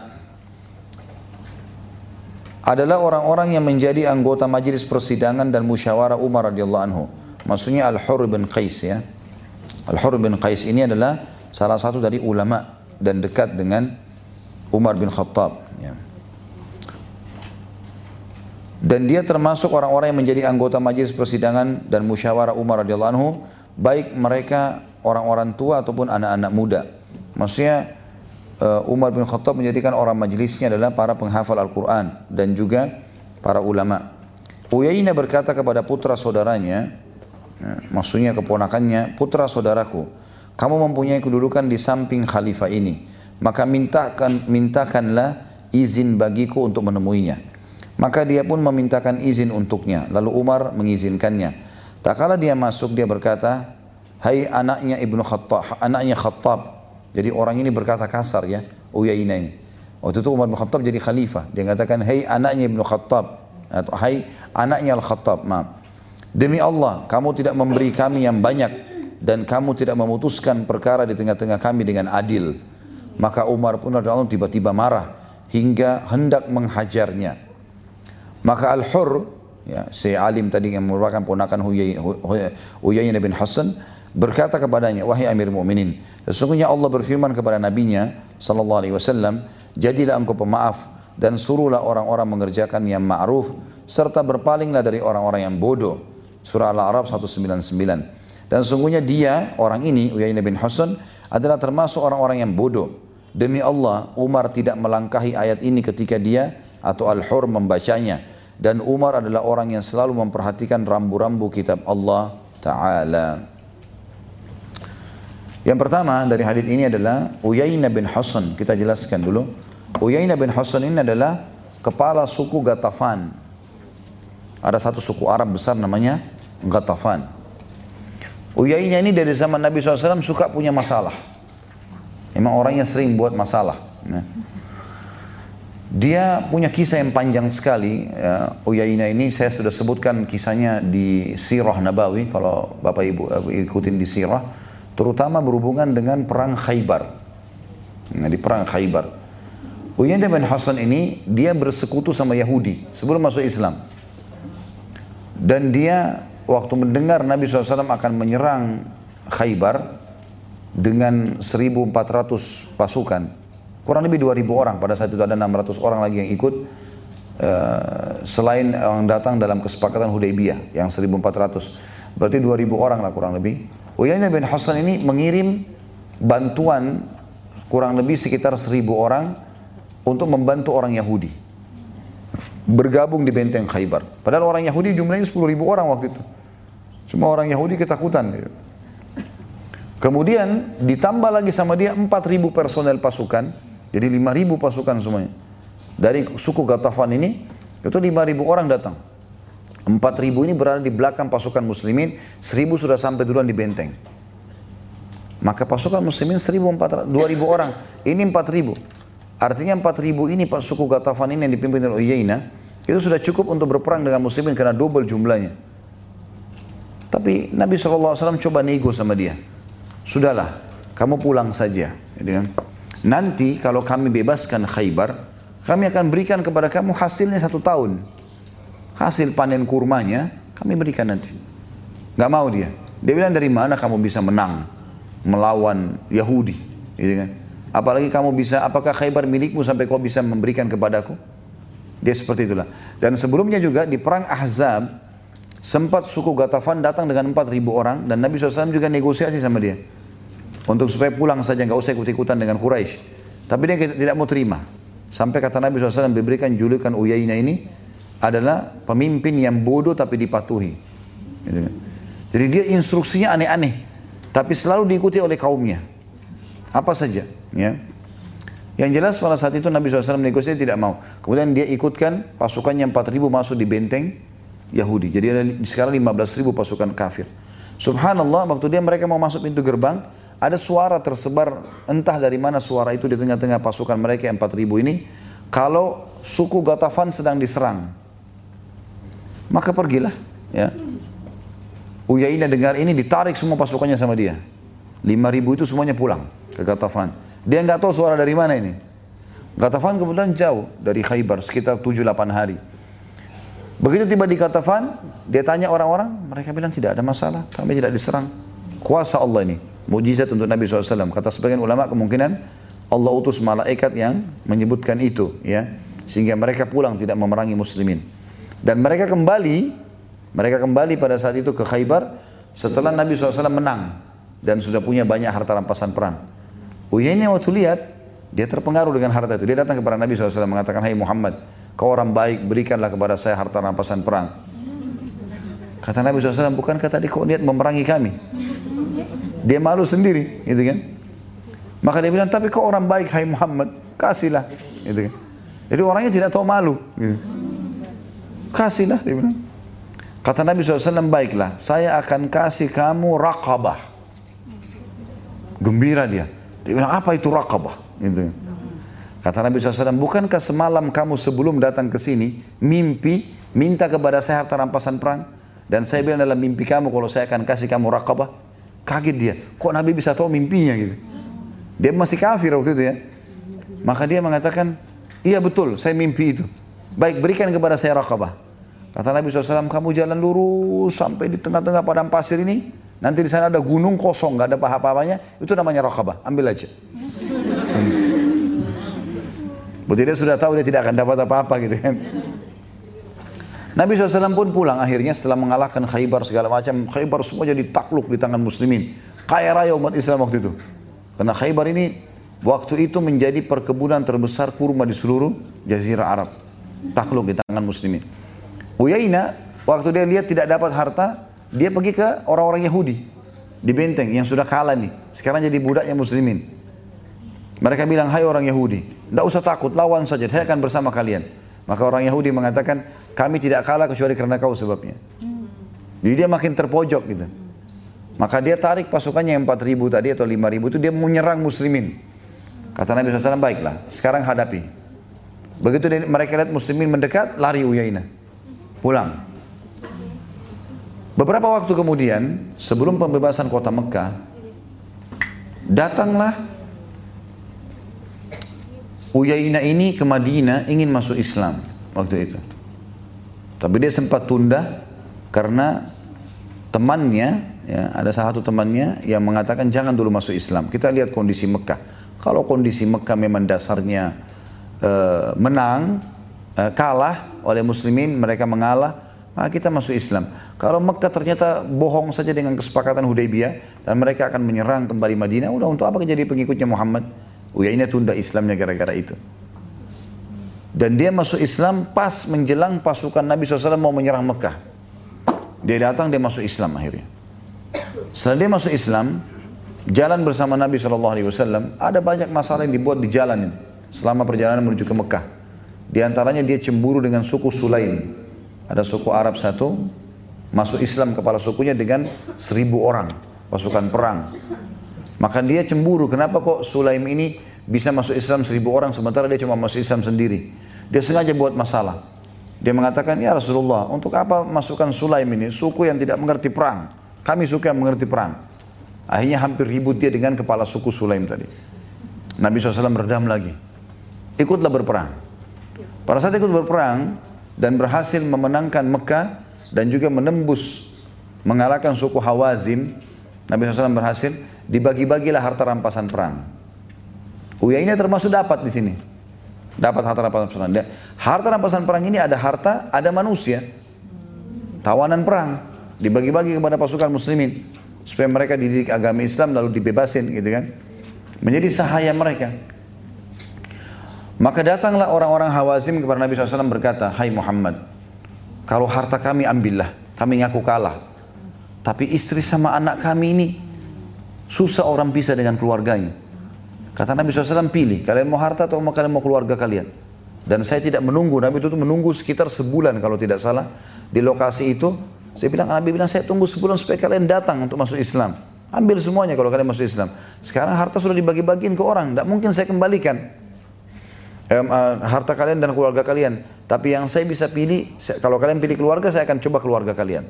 Speaker 1: adalah orang-orang yang menjadi anggota majelis persidangan dan musyawarah Umar radhiyallahu anhu. Maksudnya Al-Hur bin Qais ya. Al-Hur bin Qais ini adalah salah satu dari ulama dan dekat dengan Umar bin Khattab ya. Dan dia termasuk orang-orang yang menjadi anggota majelis persidangan dan musyawarah Umar radhiyallahu anhu, baik mereka orang-orang tua ataupun anak-anak muda. Maksudnya Umar bin Khattab menjadikan orang majlisnya adalah para penghafal Al-Quran dan juga para ulama. Uyainah berkata kepada putra saudaranya, ya, maksudnya keponakannya, putra saudaraku, kamu mempunyai kedudukan di samping khalifah ini, maka mintakan mintakanlah izin bagiku untuk menemuinya. Maka dia pun memintakan izin untuknya. Lalu Umar mengizinkannya. Tak kala dia masuk, dia berkata, Hai anaknya Ibnu Khattab, anaknya Khattab, jadi orang ini berkata kasar ya, Uyainah ini. Waktu itu Umar bin Khattab jadi khalifah. Dia katakan, hei anaknya Ibnu Khattab. Atau hai anaknya Al-Khattab, maaf. Demi Allah, kamu tidak memberi kami yang banyak. Dan kamu tidak memutuskan perkara di tengah-tengah kami dengan adil. Maka Umar pun adalah tiba-tiba marah. Hingga hendak menghajarnya. Maka Al-Hur, ya, si alim tadi yang merupakan ponakan Uyainah bin Hasan, berkata kepadanya, wahai Amir Mu'minin, sesungguhnya Allah berfirman kepada nabinya sallallahu alaihi wasallam, jadilah engkau pemaaf dan suruhlah orang-orang mengerjakan yang ma'ruf serta berpalinglah dari orang-orang yang bodoh. Surah Al-A'raf 199. Dan sesungguhnya dia, orang ini, Uyainah bin Hasan, adalah termasuk orang-orang yang bodoh. Demi Allah, Umar tidak melangkahi ayat ini ketika dia atau Al-Hur membacanya. Dan Umar adalah orang yang selalu memperhatikan rambu-rambu kitab Allah Ta'ala. Yang pertama dari hadis ini adalah Uyainah bin Hasan. Kita jelaskan dulu. Uyainah bin Hasan ini adalah kepala suku Gatafan. Ada satu suku Arab besar namanya Gatafan. Uyainah ini dari zaman Nabi SAW suka punya masalah. Memang orangnya sering buat masalah. Ya. Dia punya kisah yang panjang sekali. Ya, Uyainah ini saya sudah sebutkan kisahnya di Sirah Nabawi. Kalau Bapak Ibu ikutin di Sirah terutama berhubungan dengan perang Khaybar. Nah, di perang Khaybar. Uyainah bin Hasan ini dia bersekutu sama Yahudi sebelum masuk Islam. Dan dia waktu mendengar Nabi SAW akan menyerang Khaybar dengan 1.400 pasukan, kurang lebih 2.000 orang, pada saat itu ada 600 orang lagi yang ikut, uh, selain yang datang dalam kesepakatan Hudaybiyah yang 1.400, berarti 2.000 orang lah kurang lebih. Uyainah bin Hasan ini mengirim bantuan kurang lebih sekitar 1.000 orang untuk membantu orang Yahudi bergabung di benteng Khaybar. Padahal orang Yahudi jumlahnya 10 ribu orang waktu itu. Semua orang Yahudi ketakutan. Kemudian ditambah lagi sama dia 4 ribu personel pasukan. Jadi 5 ribu pasukan semuanya. Dari suku Gatafan ini, itu 5 ribu orang datang. 4 ribu ini berada di belakang pasukan muslimin, 1000 sudah sampai duluan di benteng. Maka pasukan muslimin 1400, 2000 orang, ini 4000. Artinya 4000 ini Pak suku Gatafan ini yang dipimpin oleh Uyainah itu sudah cukup untuk berperang dengan muslimin karena double jumlahnya. Tapi Nabi SAW coba nego sama dia. Sudahlah, kamu pulang saja. Gitu kan. Nanti kalau kami bebaskan Khaybar, kami akan berikan kepada kamu hasilnya satu tahun. Hasil panen kurmanya kami berikan nanti. Gak mau dia. Dia bilang dari mana kamu bisa menang melawan Yahudi, gitu kan? Apalagi kamu bisa, apakah Khaybar milikmu sampai kau bisa memberikan kepadaku? Dia seperti itulah. Dan sebelumnya juga di perang Ahzab, sempat suku Gatafan datang dengan 4.000 orang dan Nabi SAW juga negosiasi sama dia. Untuk supaya pulang saja, nggak usah ikut-ikutan dengan Quraisy. Tapi dia tidak mau terima. Sampai kata Nabi SAW diberikan julukan Uyainah ini adalah pemimpin yang bodoh tapi dipatuhi. Jadi dia instruksinya aneh-aneh. Tapi selalu diikuti oleh kaumnya. Apa saja. Ya. Yang jelas pada saat itu Nabi SAW negosiasi tidak mau. Kemudian dia ikutkan pasukannya 4.000 masuk di benteng Yahudi. Jadi ada sekarang 15.000 pasukan kafir. Subhanallah waktu dia mereka mau masuk pintu gerbang, ada suara tersebar entah dari mana suara itu di tengah-tengah pasukan mereka yang 4.000 ini. Kalau suku Gatafan sedang diserang. Maka pergilah. Ya. Uyainah dengar ini ditarik semua pasukannya sama dia. 5.000 itu semuanya pulang ke Gatafan. Dia nggak tahu suara dari mana ini. Gatafan kebetulan jauh dari Khaybar, sekitar 7-8 hari. Begitu tiba di Gatafan, dia tanya orang-orang, mereka bilang tidak ada masalah, kami tidak diserang. Kuasa Allah ini, mujizat untuk Nabi SAW. Kata sebagian ulama kemungkinan Allah utus malaikat yang menyebutkan itu, ya, sehingga mereka pulang tidak memerangi muslimin. Dan mereka kembali, mereka kembali pada saat itu ke Khaybar setelah Nabi SAW menang dan sudah punya banyak harta rampasan perang. Uyainah waktu lihat, dia terpengaruh dengan harta itu. Dia datang kepada Nabi SAW mengatakan, Hai Muhammad, kau orang baik, berikanlah kepada saya harta rampasan perang. Kata Nabi SAW, bukankah tadi kau niat memerangi kami? Dia malu sendiri, gitu kan? Maka dia bilang, tapi kau orang baik, hai Muhammad, kasihlah. Gitu kan? Jadi orangnya tidak tahu malu. Gitu. Kasihlah, dia bilang. Kata Nabi SAW, baiklah, saya akan kasih kamu raqabah. Gembira dia. Dia bilang, apa itu raqabah? Gitu. Kata Nabi SAW, bukankah semalam kamu sebelum datang ke sini, mimpi, minta kepada saya harta rampasan perang? Dan saya bilang dalam mimpi kamu, kalau saya akan kasih kamu raqabah. Kaget dia, kok Nabi bisa tahu mimpinya gitu. Dia masih kafir waktu itu ya. Maka dia mengatakan, iya betul, saya mimpi itu. Baik, berikan kepada saya raqabah. Kata Nabi SAW, kamu jalan lurus sampai di tengah-tengah padang pasir ini, Nanti di sana ada gunung kosong, nggak ada apa-apanya, itu namanya rakabah. Ambil aja. Berarti dia sudah tahu dia tidak akan dapat apa-apa gitu kan. Nabi SAW pun pulang akhirnya setelah mengalahkan Khaybar segala macam. Khaybar semua jadi takluk di tangan muslimin. Kaya raya umat Islam waktu itu. Karena Khaybar ini waktu itu menjadi perkebunan terbesar kurma di seluruh jazirah Arab. Takluk di tangan muslimin. Uyaina waktu dia lihat tidak dapat harta, dia pergi ke orang-orang Yahudi di benteng yang sudah kalah nih. Sekarang jadi budaknya muslimin. Mereka bilang, hai orang Yahudi, tidak usah takut, lawan saja, saya akan bersama kalian. Maka orang Yahudi mengatakan, kami tidak kalah kecuali karena kau sebabnya. Jadi dia makin terpojok gitu. Maka dia tarik pasukannya yang 4 ribu tadi atau 5 ribu itu dia menyerang muslimin. Kata Nabi SAW, baiklah, sekarang hadapi. Begitu mereka lihat muslimin mendekat, lari Uyainah. Pulang. Beberapa waktu kemudian, sebelum pembebasan kota Mekah, datanglah Uyainah ini ke Madinah ingin masuk Islam waktu itu. Tapi dia sempat tunda karena temannya, ya, ada salah satu temannya yang mengatakan jangan dulu masuk Islam. Kita lihat kondisi Mekah. Kalau kondisi Mekah memang dasarnya uh, menang, uh, kalah oleh muslimin, mereka mengalah, maka kita masuk Islam. Kalau Mekah ternyata bohong saja dengan kesepakatan Hudaybiyah dan mereka akan menyerang kembali Madinah, udah untuk apa jadi pengikutnya Muhammad? Uyainah tunda Islamnya gara-gara itu. Dan dia masuk Islam pas menjelang pasukan Nabi SAW mau menyerang Mekah. Dia datang, dia masuk Islam akhirnya. Setelah dia masuk Islam, jalan bersama Nabi SAW, ada banyak masalah yang dibuat di jalan ini. Selama perjalanan menuju ke Mekah. Di antaranya dia cemburu dengan suku Sulaim. Ada suku Arab satu, masuk Islam kepala sukunya dengan seribu orang, pasukan perang. Maka dia cemburu, kenapa kok Sulaim ini bisa masuk Islam seribu orang sementara dia cuma masuk Islam sendiri. Dia sengaja buat masalah. Dia mengatakan, ya Rasulullah, untuk apa masukkan Sulaim ini? Suku yang tidak mengerti perang. Kami suka yang mengerti perang. Akhirnya hampir ribut dia dengan kepala suku Sulaim tadi. Nabi SAW meredam lagi. Ikutlah berperang. Pada saat ikut berperang dan berhasil memenangkan Mekah dan juga menembus mengalahkan suku Hawazin, Nabi SAW berhasil dibagi-bagilah harta rampasan perang. Uyainah termasuk dapat di sini. Dapat harta rampasan perang. Harta rampasan perang ini ada harta, ada manusia. Tawanan perang. Dibagi-bagi kepada pasukan muslimin. Supaya mereka dididik agama Islam lalu dibebasin gitu kan. Menjadi sahaya mereka. Maka datanglah orang-orang Hawazim kepada Nabi SAW berkata, Hai Muhammad, kalau harta kami ambillah, kami ngaku kalah. Tapi istri sama anak kami ini susah orang bisa dengan keluarganya. Kata Nabi SAW, pilih, kalian mau harta atau mau kalian mau keluarga kalian. Dan saya tidak menunggu, Nabi itu menunggu sekitar sebulan kalau tidak salah. Di lokasi itu, saya bilang, Nabi bilang, saya tunggu sebulan supaya kalian datang untuk masuk Islam. Ambil semuanya kalau kalian masuk Islam. Sekarang harta sudah dibagi-bagiin ke orang, tidak mungkin saya kembalikan. Uh, harta kalian dan keluarga kalian. Tapi yang saya bisa pilih, kalau kalian pilih keluarga, saya akan coba keluarga kalian.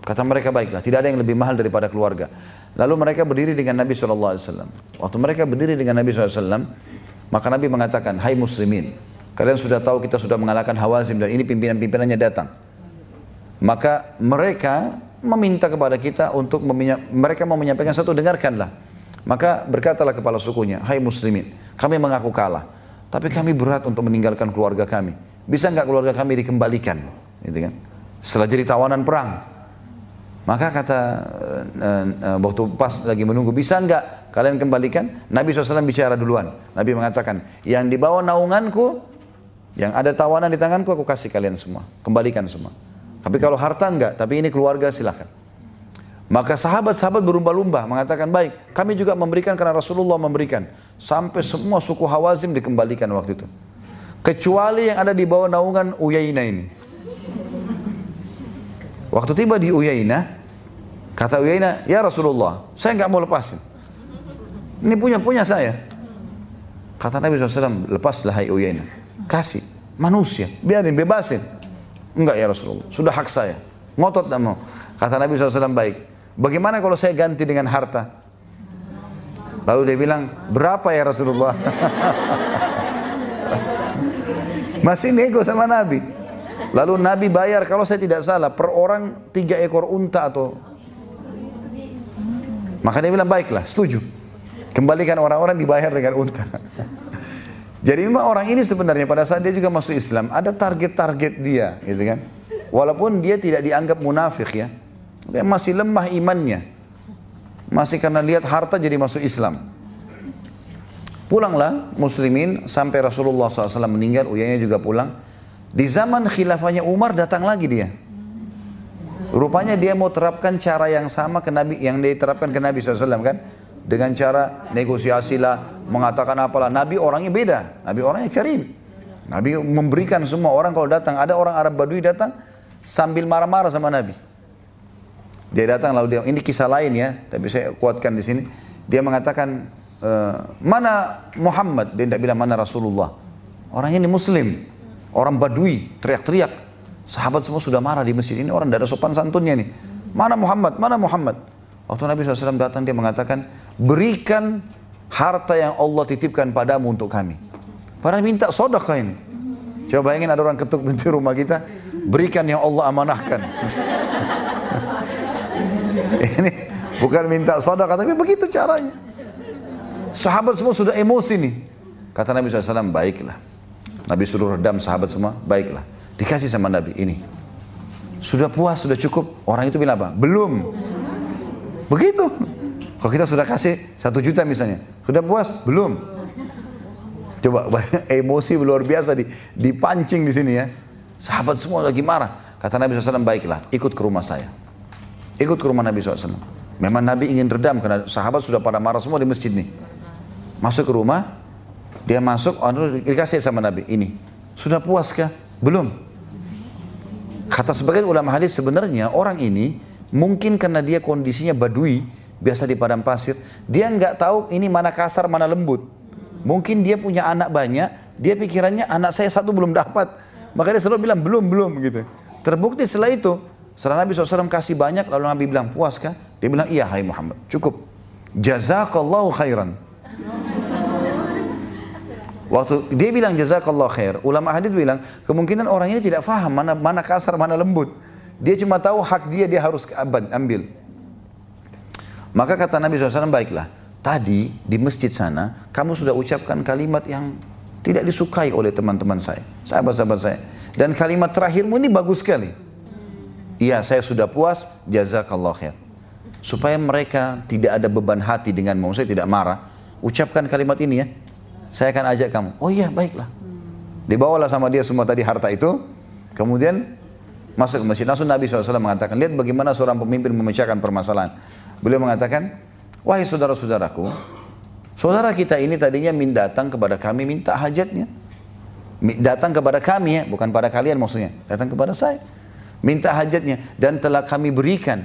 Speaker 1: Kata mereka baiklah, tidak ada yang lebih mahal daripada keluarga. Lalu mereka berdiri dengan Nabi SAW. Waktu mereka berdiri dengan Nabi SAW, maka Nabi mengatakan, Hai muslimin, kalian sudah tahu kita sudah mengalahkan Hawazim dan ini pimpinan-pimpinannya datang. Maka mereka meminta kepada kita untuk mereka mau menyampaikan satu, dengarkanlah. Maka berkatalah kepala sukunya, Hai muslimin, kami mengaku kalah. Tapi kami berat untuk meninggalkan keluarga kami. Bisa nggak keluarga kami dikembalikan? Gitu kan? Setelah jadi tawanan perang, maka kata uh, uh, waktu pas lagi menunggu, bisa enggak kalian kembalikan? Nabi SAW bicara duluan. Nabi mengatakan, yang di bawah naunganku, yang ada tawanan di tanganku, aku kasih kalian semua. Kembalikan semua. Tapi kalau harta enggak, tapi ini keluarga silahkan. Maka sahabat-sahabat berlumba-lumba mengatakan, baik, kami juga memberikan karena Rasulullah memberikan. Sampai semua suku Hawazim dikembalikan waktu itu. Kecuali yang ada di bawah naungan Uyainah ini. Waktu tiba di Uyainah, kata Uyainah, ya Rasulullah, saya nggak mau lepasin. Ini punya punya saya. Kata Nabi SAW, lepaslah hai Uyainah. Kasih, manusia, biarin, bebasin. Enggak ya Rasulullah, sudah hak saya. Ngotot tidak mau. Kata Nabi SAW, baik. Bagaimana kalau saya ganti dengan harta? Lalu dia bilang, berapa ya Rasulullah? Masih nego sama Nabi. Lalu Nabi bayar kalau saya tidak salah per orang tiga ekor unta atau maka dia bilang baiklah setuju kembalikan orang-orang dibayar dengan unta. Jadi memang orang ini sebenarnya pada saat dia juga masuk Islam ada target-target dia, gitu kan? Walaupun dia tidak dianggap munafik ya, dia masih lemah imannya, masih karena lihat harta jadi masuk Islam. Pulanglah muslimin sampai Rasulullah SAW meninggal, uyanya juga pulang. Di zaman khilafahnya Umar datang lagi dia. Rupanya dia mau terapkan cara yang sama ke Nabi yang diterapkan ke Nabi SAW kan? Dengan cara negosiasi lah mengatakan apalah. Nabi orangnya beda. Nabi orangnya karim. Nabi memberikan semua orang kalau datang. Ada orang Arab Badui datang sambil marah-marah sama Nabi dia datang lalu dia ini kisah lain ya tapi saya kuatkan di sini dia mengatakan e, mana Muhammad dia tidak bilang mana Rasulullah orangnya ini Muslim Orang Badui teriak-teriak. Sahabat semua sudah marah di masjid. Ini orang tidak sopan santunnya nih. Mana Muhammad? Mana Muhammad? Waktu Nabi SAW datang dia mengatakan, berikan harta yang Allah titipkan padamu untuk kami. Para minta sodakah ini. Coba bayangin ada orang ketuk pintu rumah kita, berikan yang Allah amanahkan. Ini bukan minta sodaka, tapi begitu caranya. Sahabat semua sudah emosi nih. Kata Nabi SAW, baiklah. Nabi suruh redam sahabat semua, baiklah. Dikasih sama Nabi, ini. Sudah puas, sudah cukup. Orang itu bilang apa? Belum. Begitu. Kalau kita sudah kasih satu juta misalnya, sudah puas? Belum. Coba emosi luar biasa dipancing di sini ya. Sahabat semua lagi marah. Kata Nabi SAW, baiklah, ikut ke rumah saya. Ikut ke rumah Nabi SAW. Memang Nabi ingin redam, karena sahabat sudah pada marah semua di masjid nih. Masuk ke rumah, dia masuk, dikasih sama Nabi, ini. Sudah puaskah? Belum. Kata sebagian ulama hadis sebenarnya orang ini mungkin karena dia kondisinya badui, biasa di padang pasir, dia nggak tahu ini mana kasar, mana lembut. Mungkin dia punya anak banyak, dia pikirannya anak saya satu belum dapat. Makanya selalu bilang belum, belum gitu. Terbukti setelah itu, setelah Nabi SAW kasih banyak, lalu Nabi bilang, puas kah? Dia bilang, iya hai Muhammad, cukup. Jazakallahu khairan. Waktu dia bilang jazakallahu khair, ulama hadis bilang kemungkinan orang ini tidak faham mana mana kasar mana lembut. Dia cuma tahu hak dia dia harus ambil. Maka kata Nabi SAW baiklah. Tadi di masjid sana kamu sudah ucapkan kalimat yang tidak disukai oleh teman-teman saya, sahabat-sahabat saya. Dan kalimat terakhirmu ini bagus sekali. Iya, saya sudah puas, jazakallah khair. Supaya mereka tidak ada beban hati dengan mau tidak marah, ucapkan kalimat ini ya. Saya akan ajak kamu. Oh iya, baiklah. Dibawalah sama dia semua tadi harta itu. Kemudian masuk ke masjid. Langsung Nabi SAW mengatakan, lihat bagaimana seorang pemimpin memecahkan permasalahan. Beliau mengatakan, wahai saudara-saudaraku, saudara kita ini tadinya minta datang kepada kami minta hajatnya datang kepada kami ya, bukan pada kalian maksudnya, datang kepada saya. Minta hajatnya dan telah kami berikan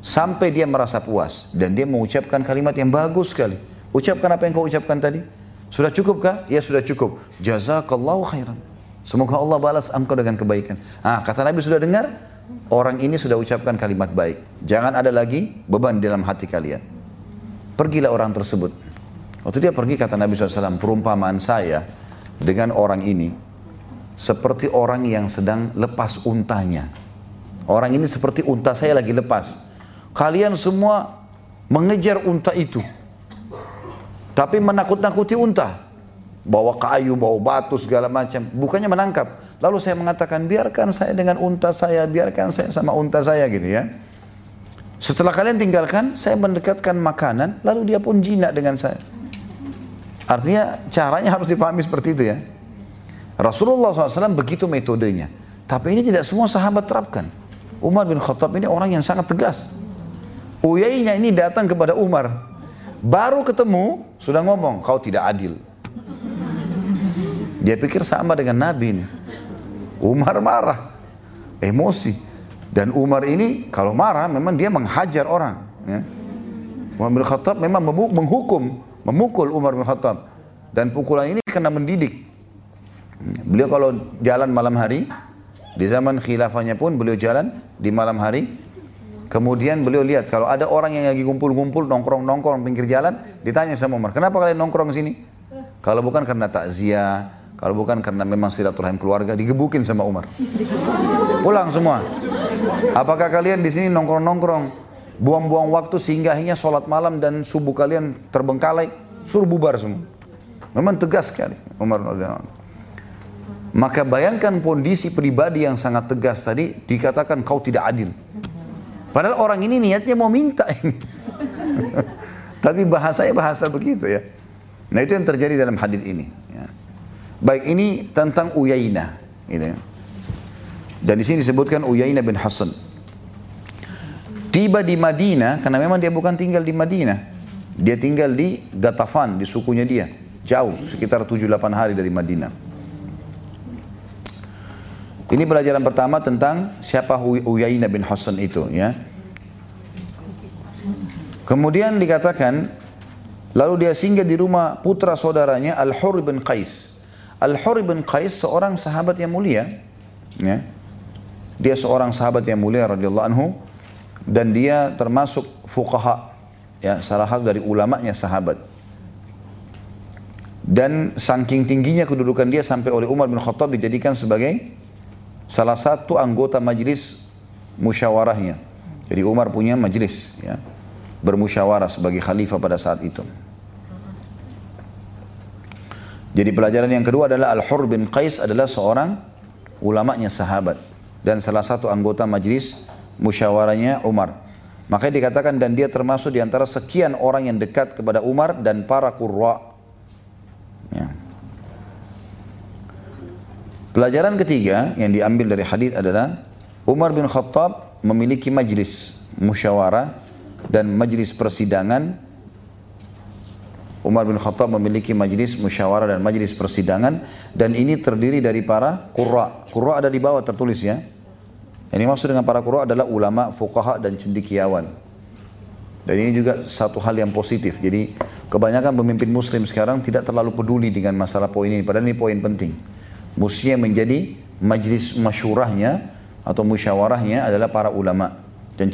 Speaker 1: sampai dia merasa puas dan dia mengucapkan kalimat yang bagus sekali. Ucapkan apa yang kau ucapkan tadi? Sudah cukup kah? Ya sudah cukup. Jazakallahu khairan. Semoga Allah balas engkau dengan kebaikan. Ah, kata Nabi sudah dengar? Orang ini sudah ucapkan kalimat baik. Jangan ada lagi beban dalam hati kalian. Pergilah orang tersebut. Waktu dia pergi kata Nabi SAW, perumpamaan saya dengan orang ini seperti orang yang sedang lepas untanya. Orang ini seperti unta saya lagi lepas. Kalian semua mengejar unta itu. Tapi menakut-nakuti unta. Bawa kayu, bawa batu segala macam. Bukannya menangkap. Lalu saya mengatakan, biarkan saya dengan unta saya, biarkan saya sama unta saya gitu ya. Setelah kalian tinggalkan, saya mendekatkan makanan, lalu dia pun jinak dengan saya. Artinya caranya harus dipahami seperti itu ya. Rasulullah SAW begitu metodenya. Tapi ini tidak semua sahabat terapkan. Umar bin Khattab ini orang yang sangat tegas. Uyainya ini datang kepada Umar. Baru ketemu, sudah ngomong, kau tidak adil. Dia pikir sama dengan Nabi ini. Umar marah, emosi. Dan Umar ini kalau marah memang dia menghajar orang. Ya. Umar bin Khattab memang menghukum memukul Umar bin Khattab dan pukulan ini kena mendidik. Beliau kalau jalan malam hari di zaman khilafahnya pun beliau jalan di malam hari. Kemudian beliau lihat kalau ada orang yang lagi kumpul-kumpul nongkrong-nongkrong pinggir jalan, ditanya sama Umar, "Kenapa kalian nongkrong sini?" Kalau bukan karena takziah, kalau bukan karena memang silaturahim keluarga, digebukin sama Umar. Pulang semua. Apakah kalian di sini nongkrong-nongkrong buang-buang waktu sehingga akhirnya sholat malam dan subuh kalian terbengkalai, suruh bubar semua. Memang tegas sekali Umar Maka bayangkan kondisi pribadi yang sangat tegas tadi dikatakan kau tidak adil. Padahal orang ini niatnya mau minta ini. Tapi bahasanya bahasa begitu ya. Nah itu yang terjadi dalam hadis ini. Ya. Baik ini tentang Uyainah. Gitu ya. Dan di sini disebutkan Uyainah bin Hasan. Tiba di Madinah, karena memang dia bukan tinggal di Madinah. Dia tinggal di Gatafan, di sukunya dia. Jauh, sekitar 7-8 hari dari Madinah. Ini pelajaran pertama tentang siapa Uyainah bin Hasan itu ya. Kemudian dikatakan lalu dia singgah di rumah putra saudaranya Al-Hur bin Qais. Al-Hur bin Qais seorang sahabat yang mulia ya. Dia seorang sahabat yang mulia radhiyallahu anhu dan dia termasuk fuqaha ya salah satu dari ulamanya sahabat dan saking tingginya kedudukan dia sampai oleh Umar bin Khattab dijadikan sebagai salah satu anggota majlis musyawarahnya Jadi Umar punya majelis ya, bermusyawarah sebagai khalifah pada saat itu. Jadi pelajaran yang kedua adalah Al-Hur bin Qais adalah seorang ulamanya sahabat dan salah satu anggota majelis musyawarahnya Umar. Makanya dikatakan dan dia termasuk di antara sekian orang yang dekat kepada Umar dan para qurra. Ya. Pelajaran ketiga yang diambil dari hadis adalah Umar bin Khattab memiliki majlis musyawarah dan majlis persidangan Umar bin Khattab memiliki majlis musyawarah dan majlis persidangan dan ini terdiri dari para qurra. Qurra ada di bawah tertulis ya. Yang maksud dengan para qurra adalah ulama, fuqaha dan cendikiawan. Dan ini juga satu hal yang positif. Jadi kebanyakan pemimpin muslim sekarang tidak terlalu peduli dengan masalah poin ini. Padahal ini poin penting. Mestinya menjadi majlis masyurahnya atau musyawarahnya adalah para ulama dan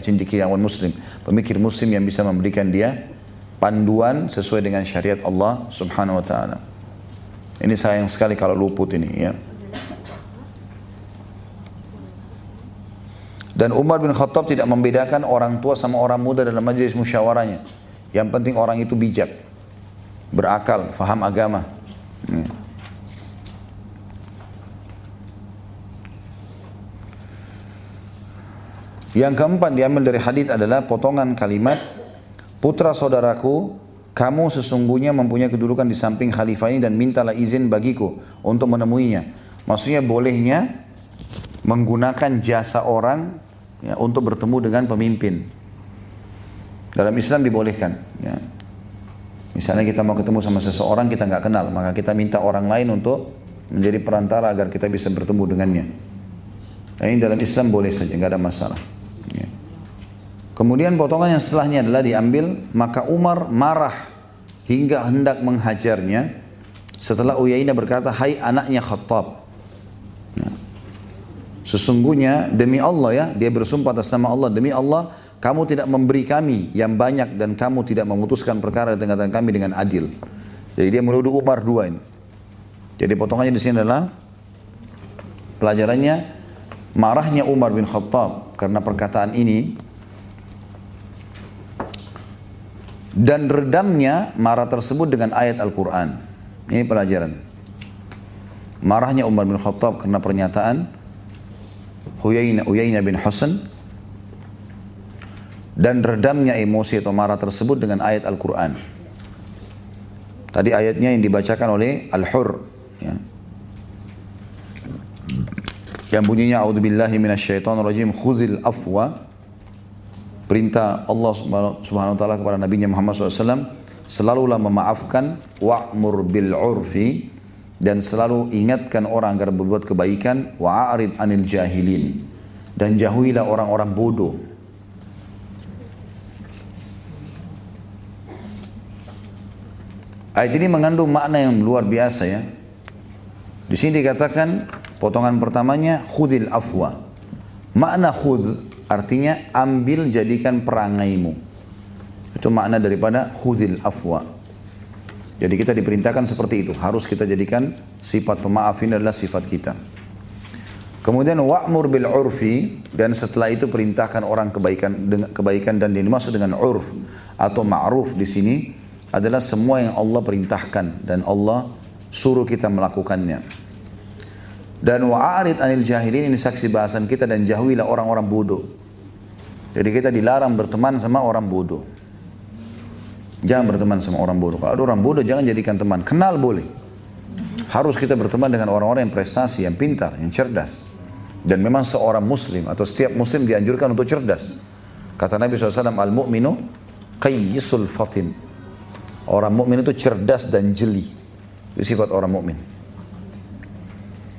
Speaker 1: cendikiawan muslim. Pemikir muslim yang bisa memberikan dia panduan sesuai dengan syariat Allah Subhanahu wa taala. Ini sayang sekali kalau luput ini ya. Dan Umar bin Khattab tidak membedakan orang tua sama orang muda dalam majelis musyawarahnya. Yang penting orang itu bijak, berakal, faham agama. Ya. Yang keempat diambil dari hadis adalah potongan kalimat Putra saudaraku, kamu sesungguhnya mempunyai kedudukan di samping khalifah ini dan mintalah izin bagiku untuk menemuinya. Maksudnya bolehnya menggunakan jasa orang ya, untuk bertemu dengan pemimpin. Dalam Islam dibolehkan. Ya. Misalnya kita mau ketemu sama seseorang kita nggak kenal, maka kita minta orang lain untuk menjadi perantara agar kita bisa bertemu dengannya. Nah, ini dalam Islam boleh saja, nggak ada masalah. Kemudian potongan yang setelahnya adalah diambil, maka Umar marah hingga hendak menghajarnya. Setelah Uyainah berkata, hai anaknya Khattab. Ya. Sesungguhnya demi Allah ya, dia bersumpah atas nama Allah, demi Allah kamu tidak memberi kami yang banyak dan kamu tidak memutuskan perkara di tengah-tengah kami dengan adil. Jadi dia menuduh Umar dua ini. Jadi potongannya di sini adalah pelajarannya marahnya Umar bin Khattab karena perkataan ini dan redamnya marah tersebut dengan ayat Al-Quran. Ini pelajaran. Marahnya Umar bin Khattab karena pernyataan Huyayna, Uyayna bin Hasan dan redamnya emosi atau marah tersebut dengan ayat Al-Quran. Tadi ayatnya yang dibacakan oleh Al-Hur. Ya. Yang bunyinya A'udzubillahi minasyaitonirrajim khudhil afwa perintah Allah Subhanahu wa taala kepada Nabi Muhammad SAW selalulah memaafkan wa'mur bil urfi dan selalu ingatkan orang agar berbuat kebaikan wa'arid anil jahilin dan jauhilah orang-orang bodoh Ayat ini mengandung makna yang luar biasa ya. Di sini dikatakan potongan pertamanya khudil afwa. Makna khud Artinya ambil jadikan perangaimu. Itu makna daripada khudil afwa. Jadi kita diperintahkan seperti itu. Harus kita jadikan sifat pemaaf ini adalah sifat kita. Kemudian wa'mur bil urfi dan setelah itu perintahkan orang kebaikan dengan kebaikan dan dimaksud dengan urf atau ma'ruf di sini adalah semua yang Allah perintahkan dan Allah suruh kita melakukannya. Dan wa'arid anil jahilin ini saksi bahasan kita dan jauhilah orang-orang bodoh. Jadi kita dilarang berteman sama orang bodoh. Jangan berteman sama orang bodoh. Kalau ada orang bodoh jangan jadikan teman. Kenal boleh. Harus kita berteman dengan orang-orang yang prestasi, yang pintar, yang cerdas. Dan memang seorang muslim atau setiap muslim dianjurkan untuk cerdas. Kata Nabi SAW, Al-mu'minu qayyisul fatin. Orang mukmin itu cerdas dan jeli. Itu sifat orang mukmin.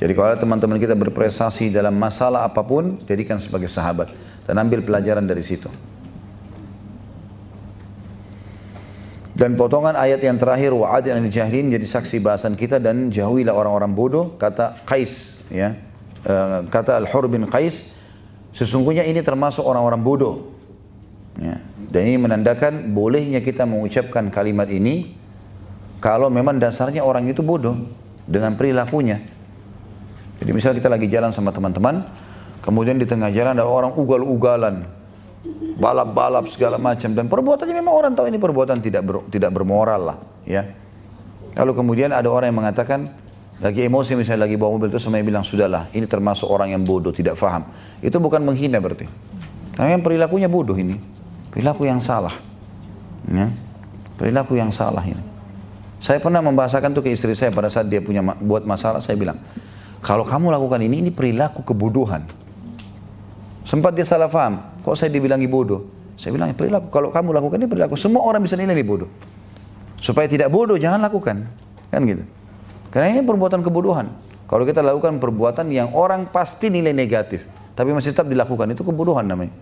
Speaker 1: Jadi kalau teman-teman kita berprestasi dalam masalah apa pun, jadikan sebagai sahabat dan ambil pelajaran dari situ. Dan potongan ayat yang terakhir wa'ad yang jahilin jadi saksi bahasan kita dan jauhilah orang-orang bodoh kata Qais ya. E, kata Al-Hur bin Qais sesungguhnya ini termasuk orang-orang bodoh. Ya. Dan ini menandakan bolehnya kita mengucapkan kalimat ini kalau memang dasarnya orang itu bodoh dengan perilakunya. Jadi misal kita lagi jalan sama teman-teman, Kemudian di tengah jalan ada orang ugal-ugalan. balap-balap segala macam. Dan perbuatannya memang orang tahu ini perbuatan tidak ber, tidak bermoral lah ya. Kalau kemudian ada orang yang mengatakan lagi emosi misalnya lagi bawa mobil itu sama bilang sudahlah ini termasuk orang yang bodoh tidak faham. Itu bukan menghina berarti. Karena yang perilakunya bodoh ini perilaku yang salah ya. perilaku yang salah ini. Saya pernah membahasakan tuh ke istri saya pada saat dia punya buat masalah saya bilang kalau kamu lakukan ini ini perilaku kebodohan Sempat dia salah faham. Kok saya dibilangi bodoh? Saya bilang, ya, perilaku. Kalau kamu lakukan ini perilaku. Semua orang bisa nilai ini bodoh. Supaya tidak bodoh, jangan lakukan. Kan gitu. Karena ini perbuatan kebodohan. Kalau kita lakukan perbuatan yang orang pasti nilai negatif. Tapi masih tetap dilakukan. Itu kebodohan namanya.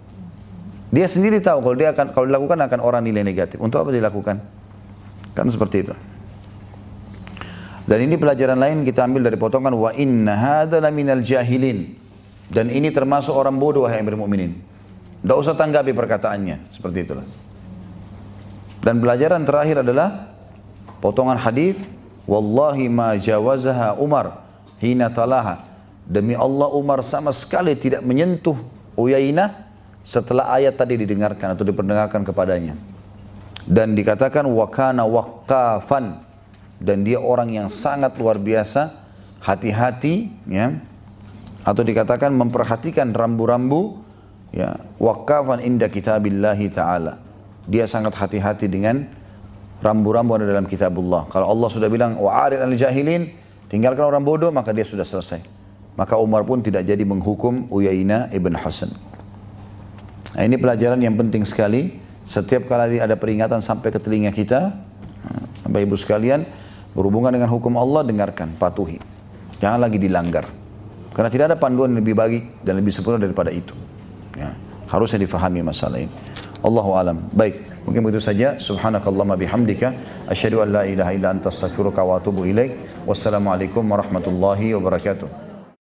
Speaker 1: Dia sendiri tahu kalau dia akan kalau dilakukan akan orang nilai negatif. Untuk apa dilakukan? Kan seperti itu. Dan ini pelajaran lain kita ambil dari potongan wa inna hadza minal jahilin. Dan ini termasuk orang bodoh wahai Amir Mukminin. Tidak usah tanggapi perkataannya. Seperti itulah. Dan pelajaran terakhir adalah potongan hadis wallahi ma jawazaha Umar hina talaha. Demi Allah Umar sama sekali tidak menyentuh Uyainah setelah ayat tadi didengarkan atau diperdengarkan kepadanya. Dan dikatakan wakana waqafan dan dia orang yang sangat luar biasa. Hati-hati ya atau dikatakan memperhatikan rambu-rambu ya waqafan inda kitabillahi taala. Dia sangat hati-hati dengan rambu-rambu ada dalam kitabullah. Kalau Allah sudah bilang wa'arid al jahilin tinggalkan orang bodoh maka dia sudah selesai. Maka Umar pun tidak jadi menghukum Uyaina ibn Hasan. Nah, ini pelajaran yang penting sekali. Setiap kali ada peringatan sampai ke telinga kita Bapak Ibu sekalian berhubungan dengan hukum Allah dengarkan patuhi. Jangan lagi dilanggar karena tidak ada panduan yang lebih baik dan lebih sempurna daripada itu. Ya, harusnya difahami masalah ini. Allahu alam. Baik, mungkin begitu saja. Subhanakallahumma bihamdika asyhadu an la ilaha illa anta astaghfiruka wa atubu ilaik. Wassalamualaikum warahmatullahi wabarakatuh.